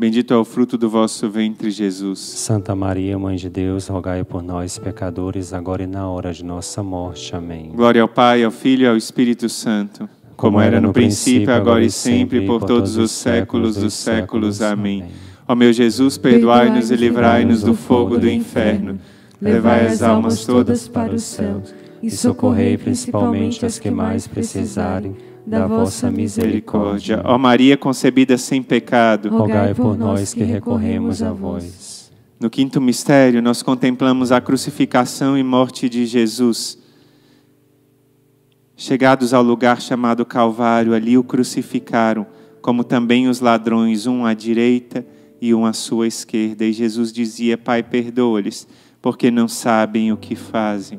bendito é o fruto do vosso ventre, Jesus. Santa Maria, Mãe de Deus, rogai por nós, pecadores, agora e na hora de nossa morte. Amém. Glória ao Pai, ao Filho e ao Espírito Santo, como era no princípio, agora e sempre, por todos os séculos dos séculos. Amém. Ó meu Jesus, perdoai-nos e livrai-nos do fogo do inferno. Levai as almas todas para o céu e socorrei principalmente as que mais precisarem da vossa misericórdia. Ó Maria concebida sem pecado, Rogai por nós que recorremos a vós. No quinto mistério, nós contemplamos a crucificação e morte de Jesus. Chegados ao lugar chamado Calvário, ali o crucificaram, como também os ladrões, um à direita e um à sua esquerda. E Jesus dizia: Pai, perdoa-lhes, porque não sabem o que fazem.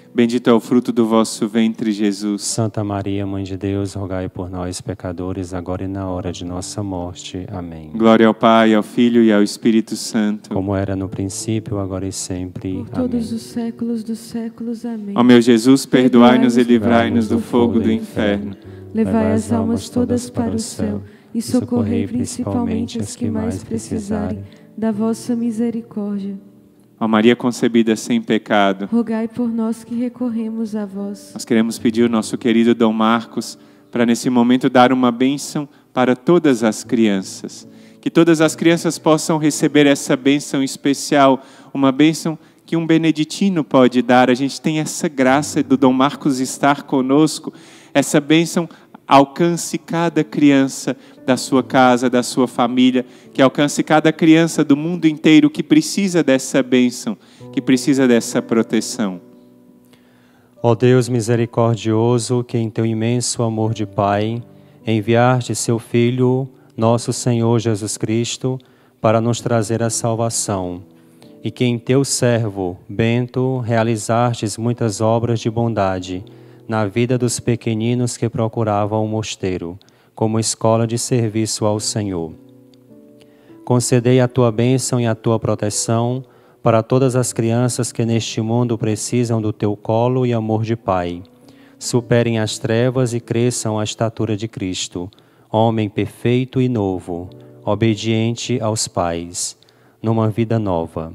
bendito é o fruto do vosso ventre, Jesus. Santa Maria, Mãe de Deus, rogai por nós, pecadores, agora e na hora de nossa morte. Amém. Glória ao Pai, ao Filho e ao Espírito Santo. Como era no princípio, agora e sempre. Por todos Amém. os séculos dos séculos. Amém. Ó meu Jesus, perdoai-nos e livrai-nos do fogo do inferno. Levai as almas todas para o céu e socorrei principalmente as que mais precisarem da vossa misericórdia. Ó Maria concebida sem pecado, Rogai por nós que recorremos a vós. nós queremos pedir ao nosso querido Dom Marcos para nesse momento dar uma bênção para todas as crianças. Que todas as crianças possam receber essa bênção especial, uma bênção que um beneditino pode dar. A gente tem essa graça do Dom Marcos estar conosco. Essa bênção alcance cada criança da sua casa, da sua família, que alcance cada criança do mundo inteiro que precisa dessa bênção, que precisa dessa proteção. Ó Deus misericordioso, que em teu imenso amor de Pai enviaste seu Filho, nosso Senhor Jesus Cristo, para nos trazer a salvação, e que em teu servo Bento realizastes muitas obras de bondade na vida dos pequeninos que procuravam o mosteiro, como escola de serviço ao Senhor. Concedei a tua bênção e a tua proteção para todas as crianças que neste mundo precisam do teu colo e amor de Pai. Superem as trevas e cresçam à estatura de Cristo, homem perfeito e novo, obediente aos pais, numa vida nova.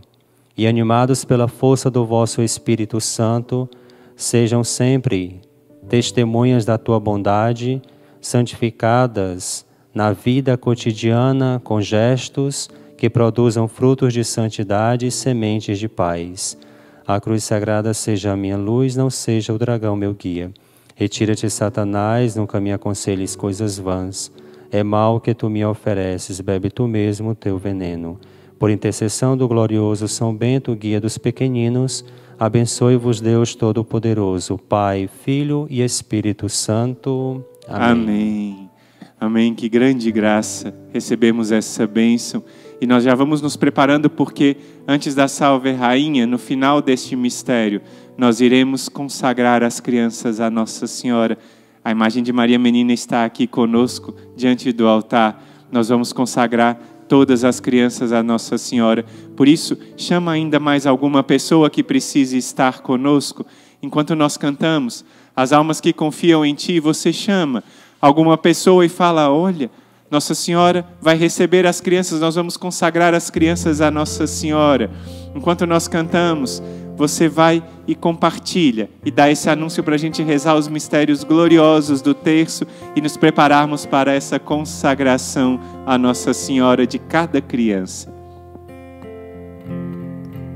E animados pela força do vosso Espírito Santo, sejam sempre testemunhas da tua bondade, santificadas na vida cotidiana com gestos que produzam frutos de santidade e sementes de paz. A cruz sagrada seja a minha luz, não seja o dragão meu guia. Retira-te, Satanás, nunca me aconselhes coisas vãs. É mal que tu me ofereces, bebe tu mesmo o teu veneno. Por intercessão do glorioso São Bento, guia dos pequeninos, abençoe-vos Deus Todo-Poderoso, Pai, Filho e Espírito Santo. Amém. Amém. Que grande graça recebemos essa bênção. E nós já vamos nos preparando porque antes da Salve Rainha, no final deste mistério, nós iremos consagrar as crianças à Nossa Senhora. A imagem de Maria Menina está aqui conosco diante do altar. Nós vamos consagrar todas as crianças à Nossa Senhora. Por isso, chama ainda mais alguma pessoa que precise estar conosco enquanto nós cantamos. As almas que confiam em Ti, você chama alguma pessoa e fala: Olha, Nossa Senhora vai receber as crianças, nós vamos consagrar as crianças à Nossa Senhora. Enquanto nós cantamos, você vai e compartilha e dá esse anúncio para a gente rezar os mistérios gloriosos do terço e nos prepararmos para essa consagração à Nossa Senhora de cada criança.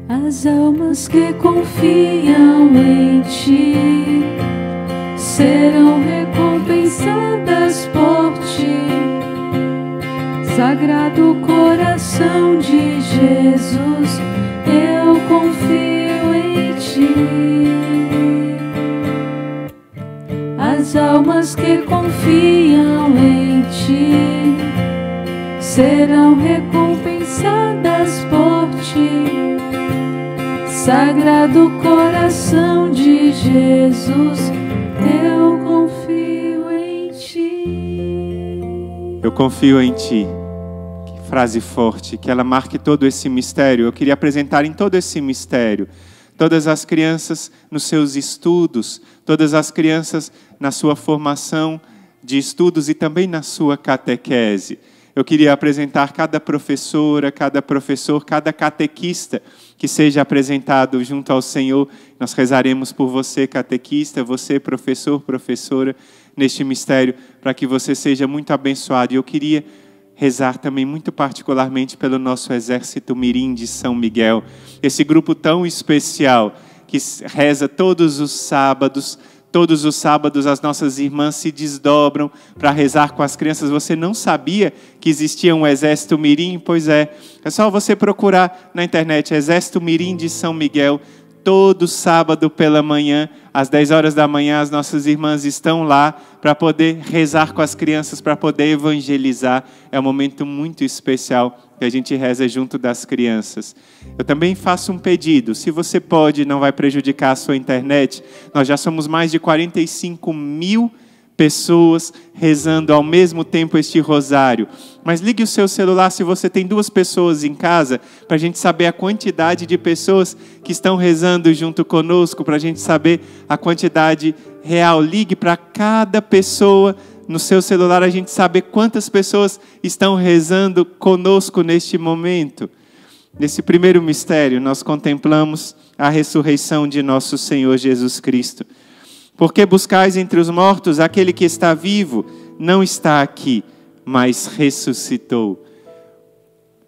As almas que confiam em ti serão recompensadas por ti. Sagrado coração de Jesus, eu confio em ti. As almas que confiam em ti serão recompensadas por ti. Sagrado coração de Jesus, eu confio em ti. Eu confio em Ti. Que frase forte, que ela marque todo esse mistério. Eu queria apresentar em todo esse mistério todas as crianças nos seus estudos, todas as crianças na sua formação de estudos e também na sua catequese. Eu queria apresentar cada professora, cada professor, cada catequista que seja apresentado junto ao Senhor. Nós rezaremos por você, catequista, você, professor, professora, neste mistério, para que você seja muito abençoado. E eu queria rezar também muito particularmente pelo nosso exército mirim de São Miguel, esse grupo tão especial que reza todos os sábados. Todos os sábados as nossas irmãs se desdobram para rezar com as crianças. Você não sabia que existia um exército mirim? Pois é. É só você procurar na internet Exército Mirim de São Miguel. Todo sábado pela manhã, às 10 horas da manhã, as nossas irmãs estão lá para poder rezar com as crianças, para poder evangelizar. É um momento muito especial que a gente reza junto das crianças. Eu também faço um pedido. Se você pode, não vai prejudicar a sua internet, nós já somos mais de 45 mil pessoas rezando ao mesmo tempo este rosário. Mas ligue o seu celular se você tem duas pessoas em casa, para a gente saber a quantidade de pessoas que estão rezando junto conosco, para a gente saber a quantidade real. Ligue para cada pessoa no seu celular, a gente saber quantas pessoas estão rezando conosco neste momento. Nesse primeiro mistério, nós contemplamos a ressurreição de nosso Senhor Jesus Cristo. Porque buscais entre os mortos aquele que está vivo, não está aqui, mas ressuscitou.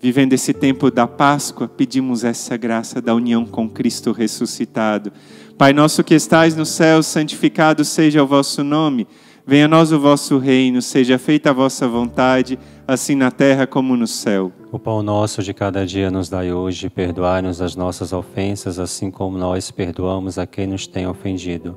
Vivendo esse tempo da Páscoa, pedimos essa graça da união com Cristo ressuscitado. Pai nosso que estais no céu, santificado seja o vosso nome. Venha a nós o vosso reino, seja feita a vossa vontade, assim na terra como no céu. O pão nosso de cada dia nos dai hoje, perdoai-nos as nossas ofensas, assim como nós perdoamos a quem nos tem ofendido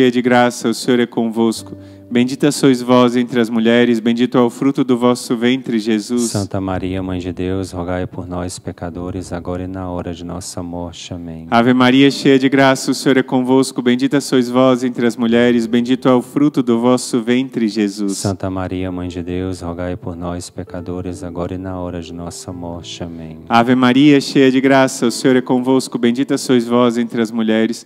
de graça, o Senhor é convosco. Bendita sois vós entre as mulheres, bendito é o fruto do vosso ventre, Jesus. Santa Maria, Mãe de Deus, rogai por nós, pecadores, agora e na hora de nossa morte. Amém. Ave Maria, cheia de graça, o Senhor é convosco. Bendita sois vós entre as mulheres, bendito é o fruto do vosso ventre, Jesus. Santa Maria, Mãe de Deus, rogai por nós, pecadores, agora e na hora de nossa morte. Amém. Ave Maria, cheia de graça, o Senhor é convosco. Bendita sois vós entre as mulheres,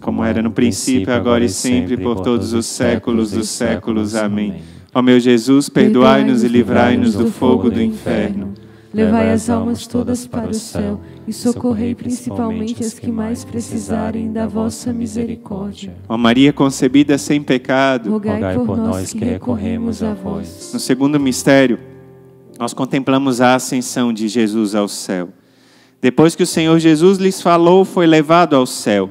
como era no princípio, agora e sempre, por todos os séculos dos séculos. Amém. Ó meu Jesus, perdoai-nos e livrai-nos do fogo do inferno. Levai as almas todas para o céu e socorrei principalmente as que mais precisarem da vossa misericórdia. Ó Maria concebida sem pecado, Rogai por nós que recorremos a vós. No segundo mistério, nós contemplamos a ascensão de Jesus ao céu. Depois que o Senhor Jesus lhes falou, foi levado ao céu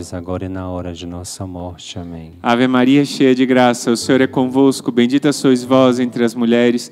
agora e na hora de nossa morte. Amém. Ave Maria, cheia de graça, o Senhor é convosco. Bendita sois vós entre as mulheres.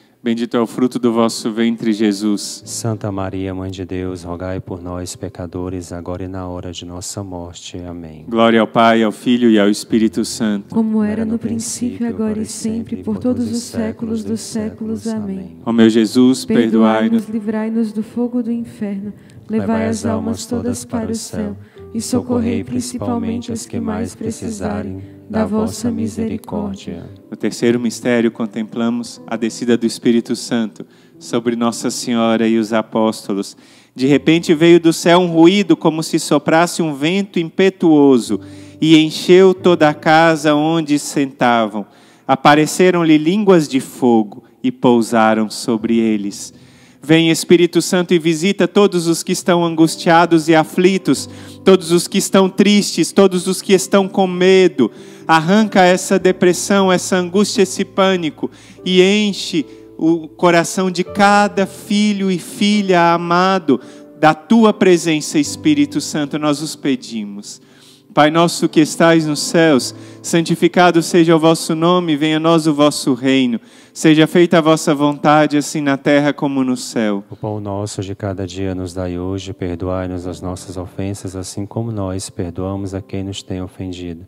Bendito é o fruto do vosso ventre, Jesus. Santa Maria, Mãe de Deus, rogai por nós, pecadores, agora e na hora de nossa morte. Amém. Glória ao Pai, ao Filho e ao Espírito Santo. Como era no princípio, agora e sempre, por todos os séculos dos séculos. Amém. Ó meu Jesus, perdoai-nos. Livrai-nos do fogo do inferno, levai as almas todas para o céu e socorrei principalmente as que mais precisarem da vossa misericórdia. No terceiro mistério, contemplamos a descida do Espírito Santo sobre Nossa Senhora e os apóstolos. De repente veio do céu um ruído, como se soprasse um vento impetuoso, e encheu toda a casa onde sentavam. Apareceram-lhe línguas de fogo e pousaram sobre eles. Vem Espírito Santo e visita todos os que estão angustiados e aflitos, todos os que estão tristes, todos os que estão com medo. Arranca essa depressão, essa angústia, esse pânico e enche o coração de cada filho e filha amado da tua presença, Espírito Santo, nós os pedimos. Pai nosso que estais nos céus, santificado seja o vosso nome, venha a nós o vosso reino. Seja feita a vossa vontade, assim na terra como no céu. O pão nosso de cada dia nos dai hoje, perdoai-nos as nossas ofensas, assim como nós perdoamos a quem nos tem ofendido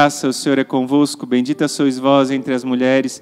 o Senhor é convosco, bendita sois vós entre as mulheres,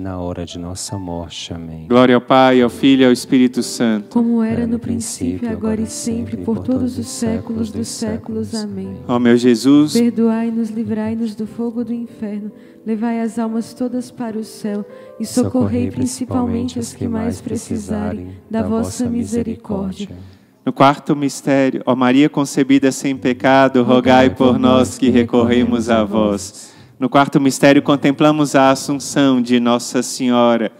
na hora de nossa morte. Amém. Glória ao Pai, ao Filho e ao Espírito Santo. Como era no princípio, agora e sempre, por todos os séculos dos séculos. Amém. Ó meu Jesus, Perdoai-nos, livrai-nos do fogo do inferno, levai as almas todas para o céu e socorrei principalmente os que mais precisarem da vossa misericórdia. no quarto mistério, ó Maria concebida sem pecado, rogai por nós que recorremos a vós. No quarto mistério, contemplamos a Assunção de Nossa Senhora.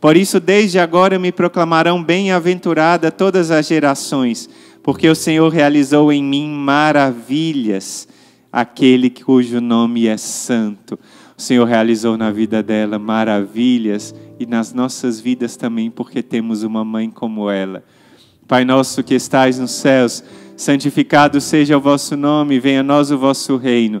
Por isso, desde agora me proclamarão bem-aventurada todas as gerações, porque o Senhor realizou em mim maravilhas, aquele cujo nome é santo. O Senhor realizou na vida dela maravilhas e nas nossas vidas também, porque temos uma mãe como ela. Pai nosso que estais nos céus, santificado seja o vosso nome, venha a nós o vosso reino.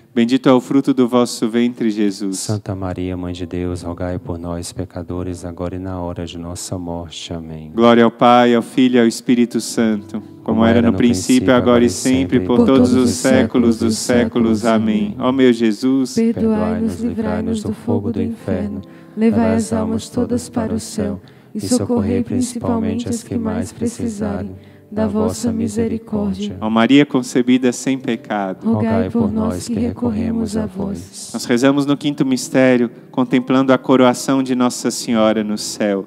Bendito é o fruto do vosso ventre, Jesus. Santa Maria, Mãe de Deus, rogai por nós, pecadores, agora e na hora de nossa morte. Amém. Glória ao Pai, ao Filho e ao Espírito Santo, como, era no princípio, agora e sempre, por todos os séculos dos séculos. Amém. Ó meu Jesus, Perdoai-nos, livrai-nos do fogo do inferno, levai as almas todas para o céu e socorrei principalmente as que mais precisarem da vossa misericórdia. ó Maria concebida sem pecado. Rogai por nós que recorremos a vós. Nós rezamos no quinto mistério, contemplando a coroação de Nossa Senhora no céu.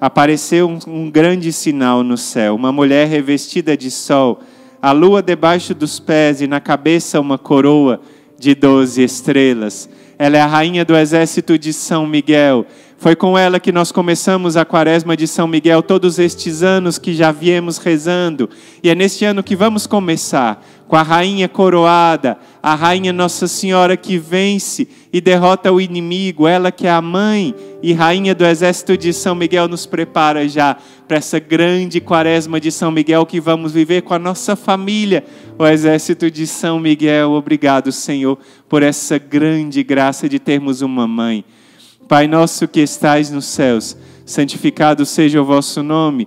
Apareceu um, um grande sinal no céu, uma mulher revestida de sol, a lua debaixo dos pés e na cabeça uma coroa de doze estrelas. Ela é a rainha do exército de São Miguel. Foi com ela que nós começamos a quaresma de São Miguel, todos estes anos que já viemos rezando. E é neste ano que vamos começar com a rainha coroada, a rainha Nossa Senhora que vence e derrota o inimigo, ela que é a mãe e rainha do exército de São Miguel, nos prepara já para essa grande quaresma de São Miguel que vamos viver com a nossa família, o exército de São Miguel. Obrigado, Senhor, por essa grande graça de termos uma mãe. Pai nosso que estais nos céus, santificado seja o vosso nome.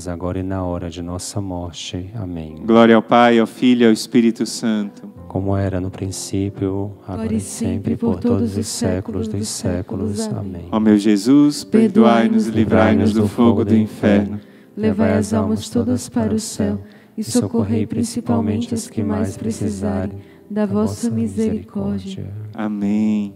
agora e na hora de nossa morte. Amém. Glória ao Pai, ao Filho e ao Espírito Santo. Como era no princípio, agora e sempre, por todos os séculos dos séculos. Amém. Ó meu Jesus, perdoai-nos e livrai-nos do fogo do inferno. Levai as almas todas para o céu e socorrei principalmente as que mais precisarem da vossa misericórdia. Amém.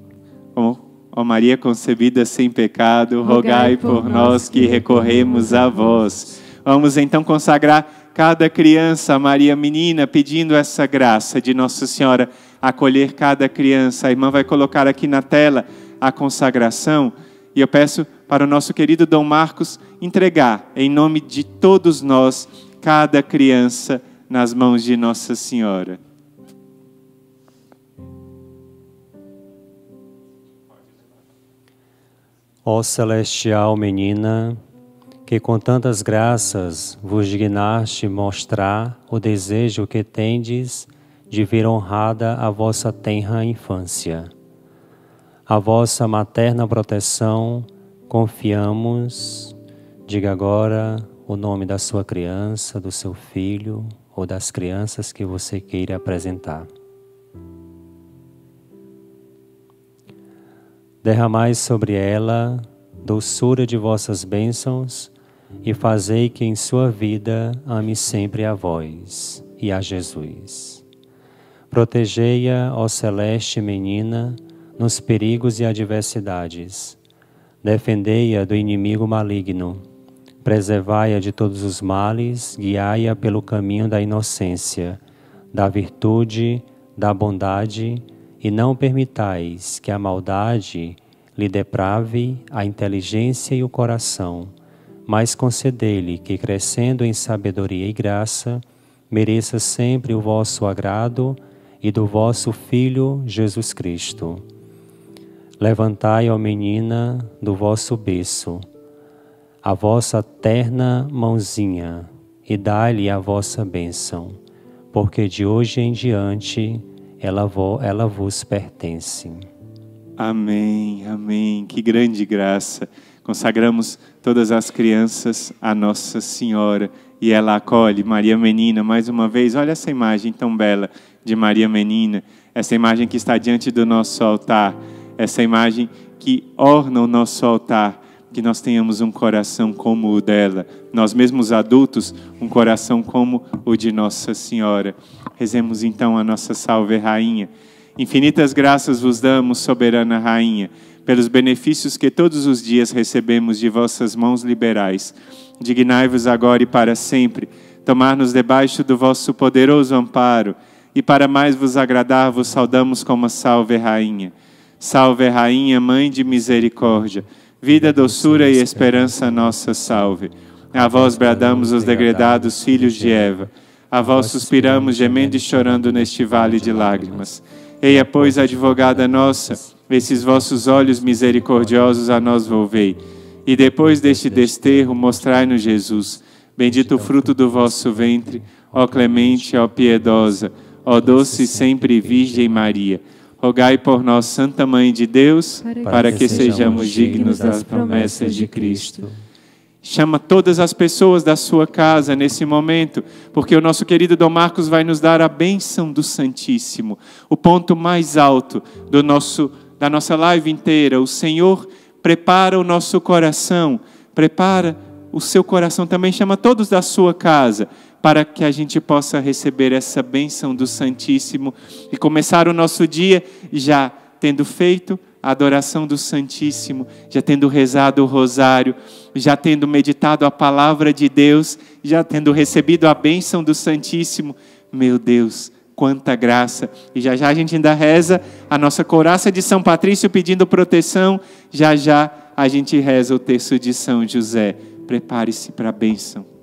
Ó Maria concebida sem pecado, rogai por nós que recorremos a vós. Vamos então consagrar cada criança Maria Menina, pedindo essa graça de Nossa Senhora acolher cada criança. A irmã vai colocar aqui na tela a consagração e eu peço para o nosso querido Dom Marcos entregar, em nome de todos nós, cada criança nas mãos de Nossa Senhora. Ó celestial menina, que com tantas graças vos dignaste mostrar o desejo que tendes de ver honrada a vossa tenra infância. A vossa materna proteção confiamos. Diga agora o nome da sua criança, do seu filho ou das crianças que você queira apresentar. Derramai sobre ela doçura de vossas bênçãos e fazei que em sua vida ame sempre a vós e a Jesus. Protegei-a, ó celeste menina, nos perigos e adversidades. Defendei-a do inimigo maligno. Preservai-a de todos os males, guiai-a pelo caminho da inocência, da virtude, da bondade e não permitais que a maldade lhe deprave a inteligência e o coração, mas concedei-lhe que, crescendo em sabedoria e graça, mereça sempre o vosso agrado e do vosso Filho Jesus Cristo. Levantai, ó menina, do vosso berço, a vossa terna mãozinha, e dai-lhe a vossa bênção, porque de hoje em diante ela, ela vos pertence. Amém, amém. Que grande graça. Consagramos todas as crianças a Nossa Senhora e ela acolhe Maria Menina mais uma vez. Olha essa imagem tão bela de Maria Menina, essa imagem que está diante do nosso altar, essa imagem que orna o nosso altar. Que nós tenhamos um coração como o dela, nós mesmos adultos, um coração como o de Nossa Senhora. Rezemos então a nossa Salve Rainha. Infinitas graças vos damos, soberana Rainha, pelos benefícios que todos os dias recebemos de vossas mãos liberais. Dignai-vos agora e para sempre tomar-nos debaixo do vosso poderoso amparo, e para mais vos agradar, vos saudamos como Salve Rainha. Salve Rainha, Mãe de Misericórdia, vida, doçura e esperança nossa salve. A vós bradamos os degredados filhos de Eva. A vós suspiramos, gemendo e chorando neste vale de lágrimas. Eia, pois, advogada nossa, esses vossos olhos misericordiosos a nós volvei. E depois deste desterro, mostrai-nos Jesus. Bendito o fruto do vosso ventre, ó clemente, ó piedosa, ó doce sempre Virgem Maria. Rogai por nós, Santa Mãe de Deus, para que sejamos dignos das promessas de Cristo. Chama todas as pessoas da sua casa nesse momento, porque o nosso querido Dom Marcos vai nos dar a bênção do Santíssimo, o ponto mais alto do nosso, da nossa live inteira. O Senhor prepara o nosso coração, prepara o seu coração também, chama todos da sua casa, para que a gente possa receber essa bênção do Santíssimo e começar o nosso dia já tendo feito a adoração do Santíssimo, já tendo rezado o rosário, já tendo meditado a palavra de Deus, já tendo recebido a bênção do Santíssimo. Meu Deus, quanta graça! E já já a gente ainda reza a nossa coraça de São Patrício pedindo proteção, já já a gente reza o texto de São José. Prepare-se para a bênção.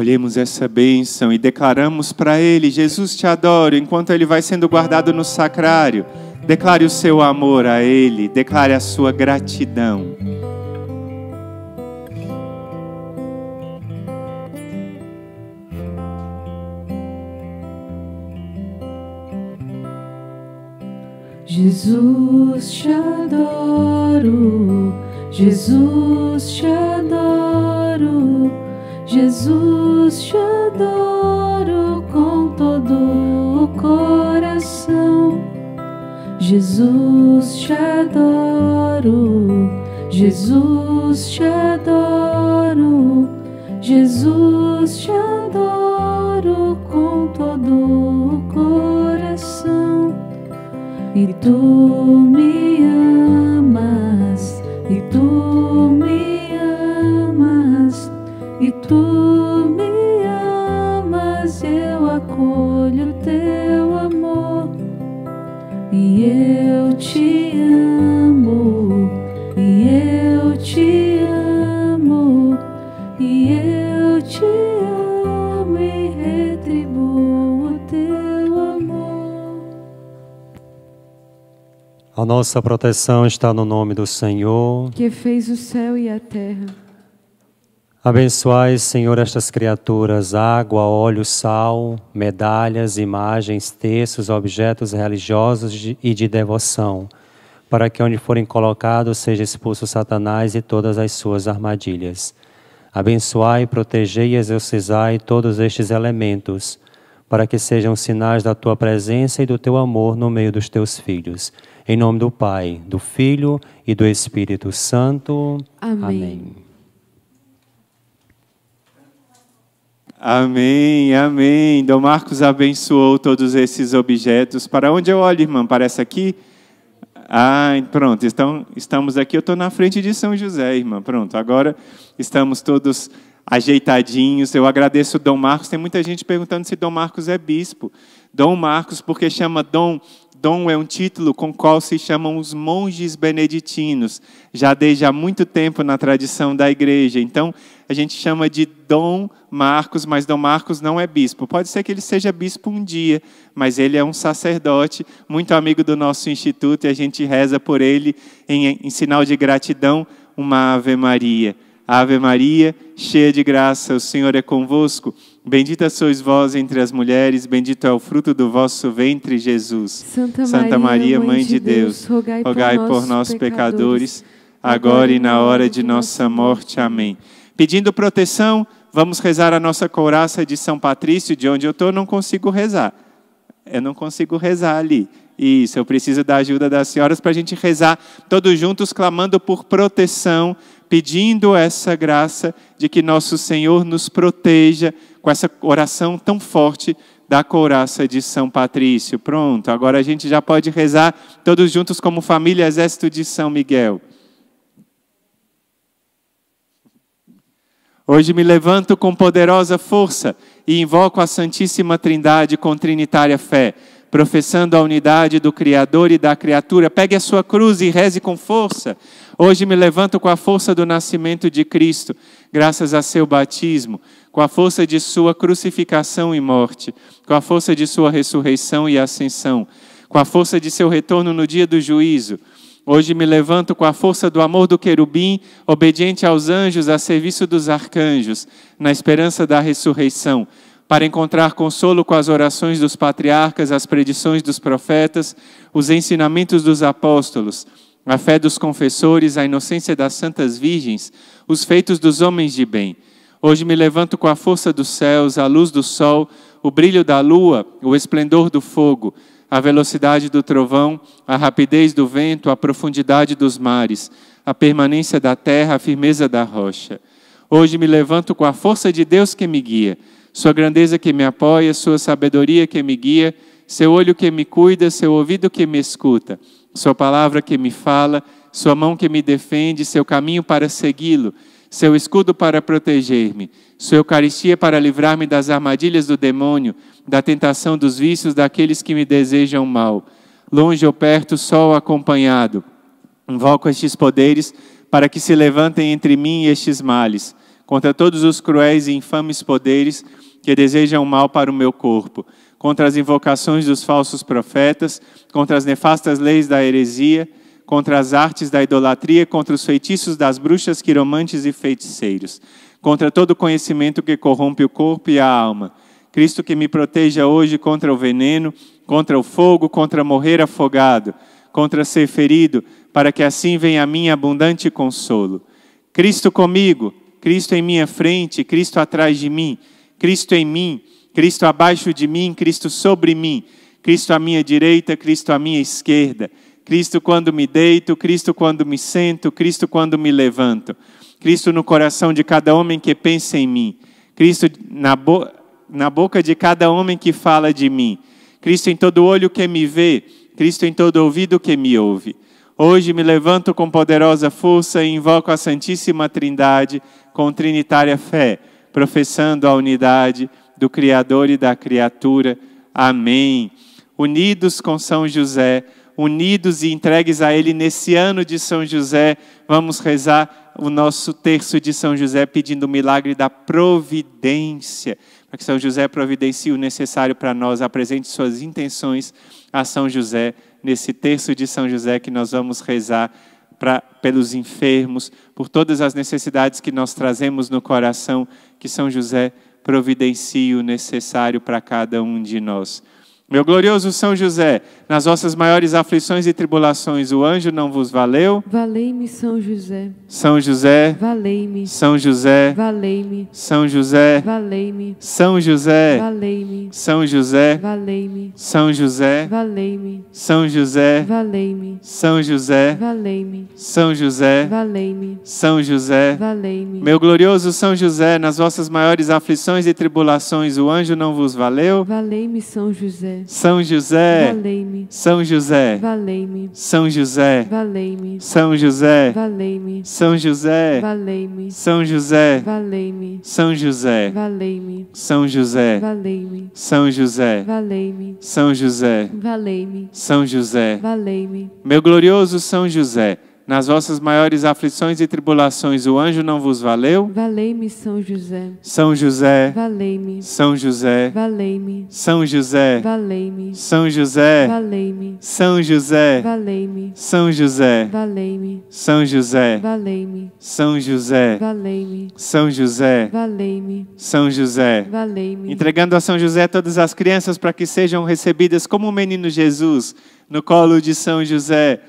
Acolhemos essa bênção e declaramos para Ele: Jesus te adoro, enquanto Ele vai sendo guardado no sacrário. Declare o seu amor a Ele, declare a sua gratidão. Jesus te adoro, Jesus te adoro, Jesus te adoro com todo o coração. Jesus te adoro, Jesus te adoro, Jesus te adoro com todo o coração. E tu me amas, tu me amas, eu acolho teu amor. E eu te amo, e eu te amo, e eu te amo e retribuo teu amor. A nossa proteção está no nome do Senhor. que fez o céu e a terra. Abençoai, Senhor, estas criaturas, água, óleo, sal, medalhas, imagens, textos, objetos religiosos de- e de devoção, para que onde forem colocados seja expulso Satanás e todas as suas armadilhas. Abençoai, protegei e exorcizai todos estes elementos, para que sejam sinais da tua presença e do teu amor no meio dos teus filhos. Em nome do Pai, do Filho e do Espírito Santo. Amém. Amém. Amém, amém. Dom Marcos abençoou todos esses objetos. Para onde eu olho, irmã? Parece aqui? Ah, pronto. Então, estamos aqui. Eu estou na frente de São José, irmã. Pronto. Agora estamos todos ajeitadinhos. Eu agradeço Dom Marcos. Tem muita gente perguntando se Dom Marcos é bispo. Dom Marcos, porque chama Dom. Dom é um título com qual se chamam os monges beneditinos, já desde há muito tempo na tradição da igreja. Então, a gente chama de Dom Marcos, mas Dom Marcos não é bispo. Pode ser que ele seja bispo um dia, mas ele é um sacerdote, muito amigo do nosso instituto, e a gente reza por ele em, em sinal de gratidão uma Ave Maria. Ave Maria, cheia de graça, o Senhor é convosco. Bendita sois vós entre as mulheres, bendito é o fruto do vosso ventre, Jesus. Santa, Santa Maria, Mãe de Deus, rogai, rogai por nós, pecadores, agora e na hora de nossa morte. Amém. Pedindo proteção, vamos rezar a nossa couraça de São Patrício, de onde eu estou, não consigo rezar. Eu não consigo rezar ali. Isso, eu preciso da ajuda das senhoras para a gente rezar todos juntos, clamando por proteção, pedindo essa graça de que nosso Senhor nos proteja com essa oração tão forte da couraça de São Patrício. Pronto, agora a gente já pode rezar todos juntos como família Exército de São Miguel. Hoje me levanto com poderosa força e invoco a Santíssima Trindade com trinitária fé, professando a unidade do Criador e da criatura. Pegue a sua cruz e reze com força. Hoje me levanto com a força do nascimento de Cristo, graças a seu batismo, com a força de sua crucificação e morte, com a força de sua ressurreição e ascensão, com a força de seu retorno no dia do juízo. Hoje me levanto com a força do amor do querubim, obediente aos anjos, a serviço dos arcanjos, na esperança da ressurreição, para encontrar consolo com as orações dos patriarcas, as predições dos profetas, os ensinamentos dos apóstolos, a fé dos confessores, a inocência das santas virgens, os feitos dos homens de bem. Hoje me levanto com a força dos céus, a luz do sol, o brilho da lua, o esplendor do fogo, a velocidade do trovão, a rapidez do vento, a profundidade dos mares, a permanência da terra, a firmeza da rocha. Hoje me levanto com a força de Deus que me guia, sua grandeza que me apoia, sua sabedoria que me guia, seu olho que me cuida, seu ouvido que me escuta, sua palavra que me fala, sua mão que me defende, seu caminho para segui-lo, seu escudo para proteger-me, sua Eucaristia para livrar-me das armadilhas do demônio, da tentação dos vícios daqueles que me desejam mal. Longe ou perto, só acompanhado. Invoco estes poderes para que se levantem entre mim e estes males. contra todos os cruéis e infames poderes que desejam mal para o meu corpo, contra as invocações dos falsos profetas, contra as nefastas leis da heresia, contra as artes da idolatria, contra os feitiços das bruxas, quiromantes e feiticeiros, contra todo conhecimento que corrompe o corpo e a alma. Cristo que me proteja hoje contra o veneno, contra o fogo, contra morrer afogado, contra ser ferido, para que assim venha a mim abundante consolo. Cristo comigo, Cristo em minha frente, Cristo atrás de mim, Cristo em mim, Cristo abaixo de mim, Cristo sobre mim, Cristo à minha direita, Cristo à minha esquerda, Cristo quando me deito, Cristo quando me sento, Cristo quando me levanto, Cristo no coração de cada homem que pensa em mim, Cristo na, bo na boca de cada homem que fala de mim, Cristo em todo olho que me vê, Cristo em todo ouvido que me ouve. Hoje me levanto com poderosa força e invoco a Santíssima Trindade com trinitária fé, professando a unidade do Criador e da criatura. Amém. Unidos com São José, unidos e entregues a Ele nesse ano de São José, vamos rezar o nosso terço de São José pedindo o milagre da providência, para que São José providencie o necessário para nós, apresente suas intenções a São José, nesse terço de São José que nós vamos rezar pra, pelos enfermos, por todas as necessidades que nós trazemos no coração, que São José providencie o necessário para cada um de nós. Meu glorioso São José, nas vossas maiores aflições e tribulações, o anjo não vos valeu? Valei-me, São José. São José. Valei-me. São José. Valei-me. São José. Valei-me. São José. Valei-me. São José. Valei-me. São José. Valei-me. São José. Valei-me. São José. Valei-me. São José. Valei-me. São José. Valei-me. Meu glorioso São José, nas vossas maiores aflições e tribulações, o anjo não vos valeu? Valei-me, São José. São José. Valei-me. São José. Valei-me. São José. Valei-me. São José. Valei-me. São José. Valei-me. São José. Valei-me. São José. Valei-me. São José. Valei-me. São José. Valei-me. São José. Valei-me. São José. Valei-me. Meu glorioso São José, nas vossas maiores aflições e tribulações, o anjo não vos valeu? Valei-me, São José. São José. Valei-me. São José. Valei-me. São José. Valei-me. São José. Valei-me. São José. Valei-me. São José. Valei-me. São José. Valei-me. São José. Valei-me. São José. Valei-me. São José. Valei-me. Entregando a São José todas as crianças para que sejam recebidas como o menino Jesus no colo de São José.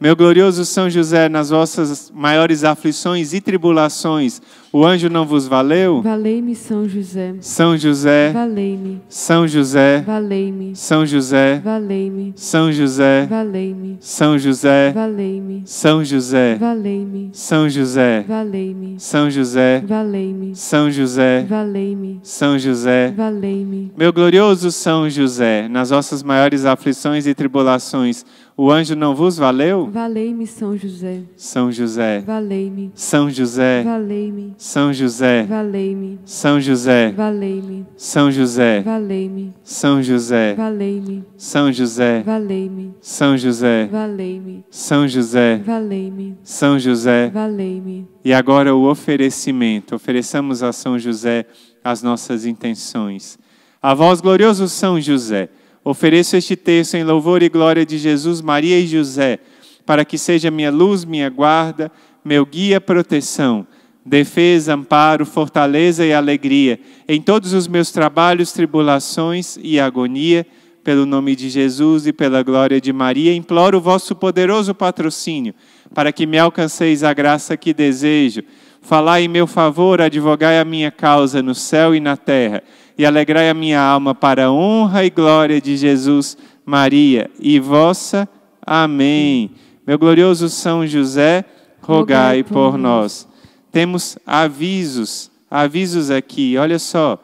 Meu glorioso São José, nas vossas maiores aflições e tribulações, o anjo não vos valeu? Valei-me, São José. São José. Valei-me. São José. Valei-me. São José. Valei-me. São José. Valei-me. São José. Valei-me. São José. Valei-me. São José. Valei-me. São José. Valei-me. São José. Valei-me. São José. Valei-me. Meu glorioso São José, nas vossas maiores aflições e tribulações, o anjo não vos valeu? Valei-me, São José. São José. Valei-me. São José. Valei-me. São José. Valei-me. São José. Valei-me. São José. Valei-me. São José. Valei-me. São José. Valei-me. São José. Valei-me. São José. Valei-me. São José. Valei-me. E agora o oferecimento. Ofereçamos a São José as nossas intenções. A vós, glorioso São José, ofereço este texto em louvor e glória de Jesus, Maria e José, para que seja minha luz, minha guarda, meu guia, proteção, defesa, amparo, fortaleza e alegria em todos os meus trabalhos, tribulações e agonia. Pelo nome de Jesus e pela glória de Maria, imploro o vosso poderoso patrocínio, para que me alcanceis a graça que desejo. Falai em meu favor, advogai a minha causa no céu e na terra, e alegrai a minha alma para a honra e glória de Jesus, Maria e vossa. Amém. Meu glorioso São José, rogai por nós. Temos avisos, avisos aqui, olha só.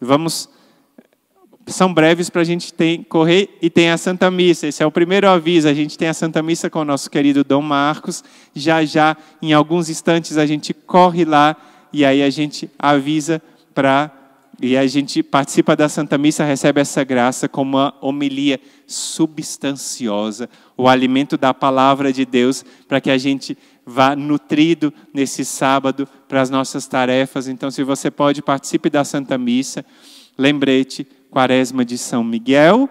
Vamos são breves para a gente ter, correr e tem a Santa Missa. Esse é o primeiro aviso. A gente tem a Santa Missa com o nosso querido Dom Marcos. Já já, em alguns instantes, a gente corre lá e aí a gente avisa para. E a gente participa da Santa Missa, recebe essa graça como uma homilia substanciosa, o alimento da palavra de Deus, para que a gente vá nutrido nesse sábado para as nossas tarefas. Então, se você pode, participe da Santa Missa. Lembrete, Quaresma de São Miguel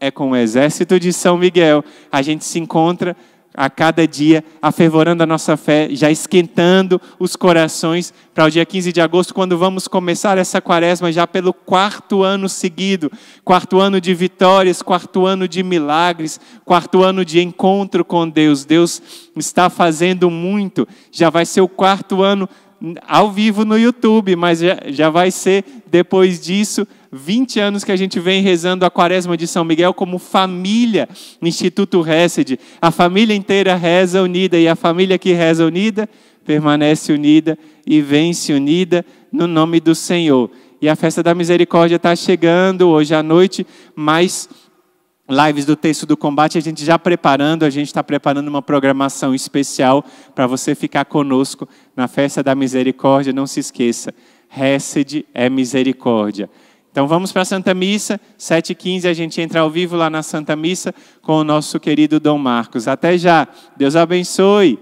é com o exército de São Miguel. A gente se encontra a cada dia, afervorando a nossa fé, já esquentando os corações para o dia 15 de agosto, quando vamos começar essa quaresma já pelo quarto ano seguido quarto ano de vitórias, quarto ano de milagres, quarto ano de encontro com Deus. Deus está fazendo muito, já vai ser o quarto ano ao vivo no YouTube, mas já, já vai ser depois disso 20 anos que a gente vem rezando a quaresma de São Miguel como família no Instituto Resed. A família inteira reza unida e a família que reza unida permanece unida e vence unida no nome do Senhor. E a festa da misericórdia está chegando hoje à noite, mas lives do texto do combate, a gente já preparando, a gente está preparando uma programação especial para você ficar conosco na festa da misericórdia. Não se esqueça, Hesed é misericórdia. Então vamos para a Santa Missa, 7h15 a gente entra ao vivo lá na Santa Missa com o nosso querido Dom Marcos. Até já, Deus abençoe.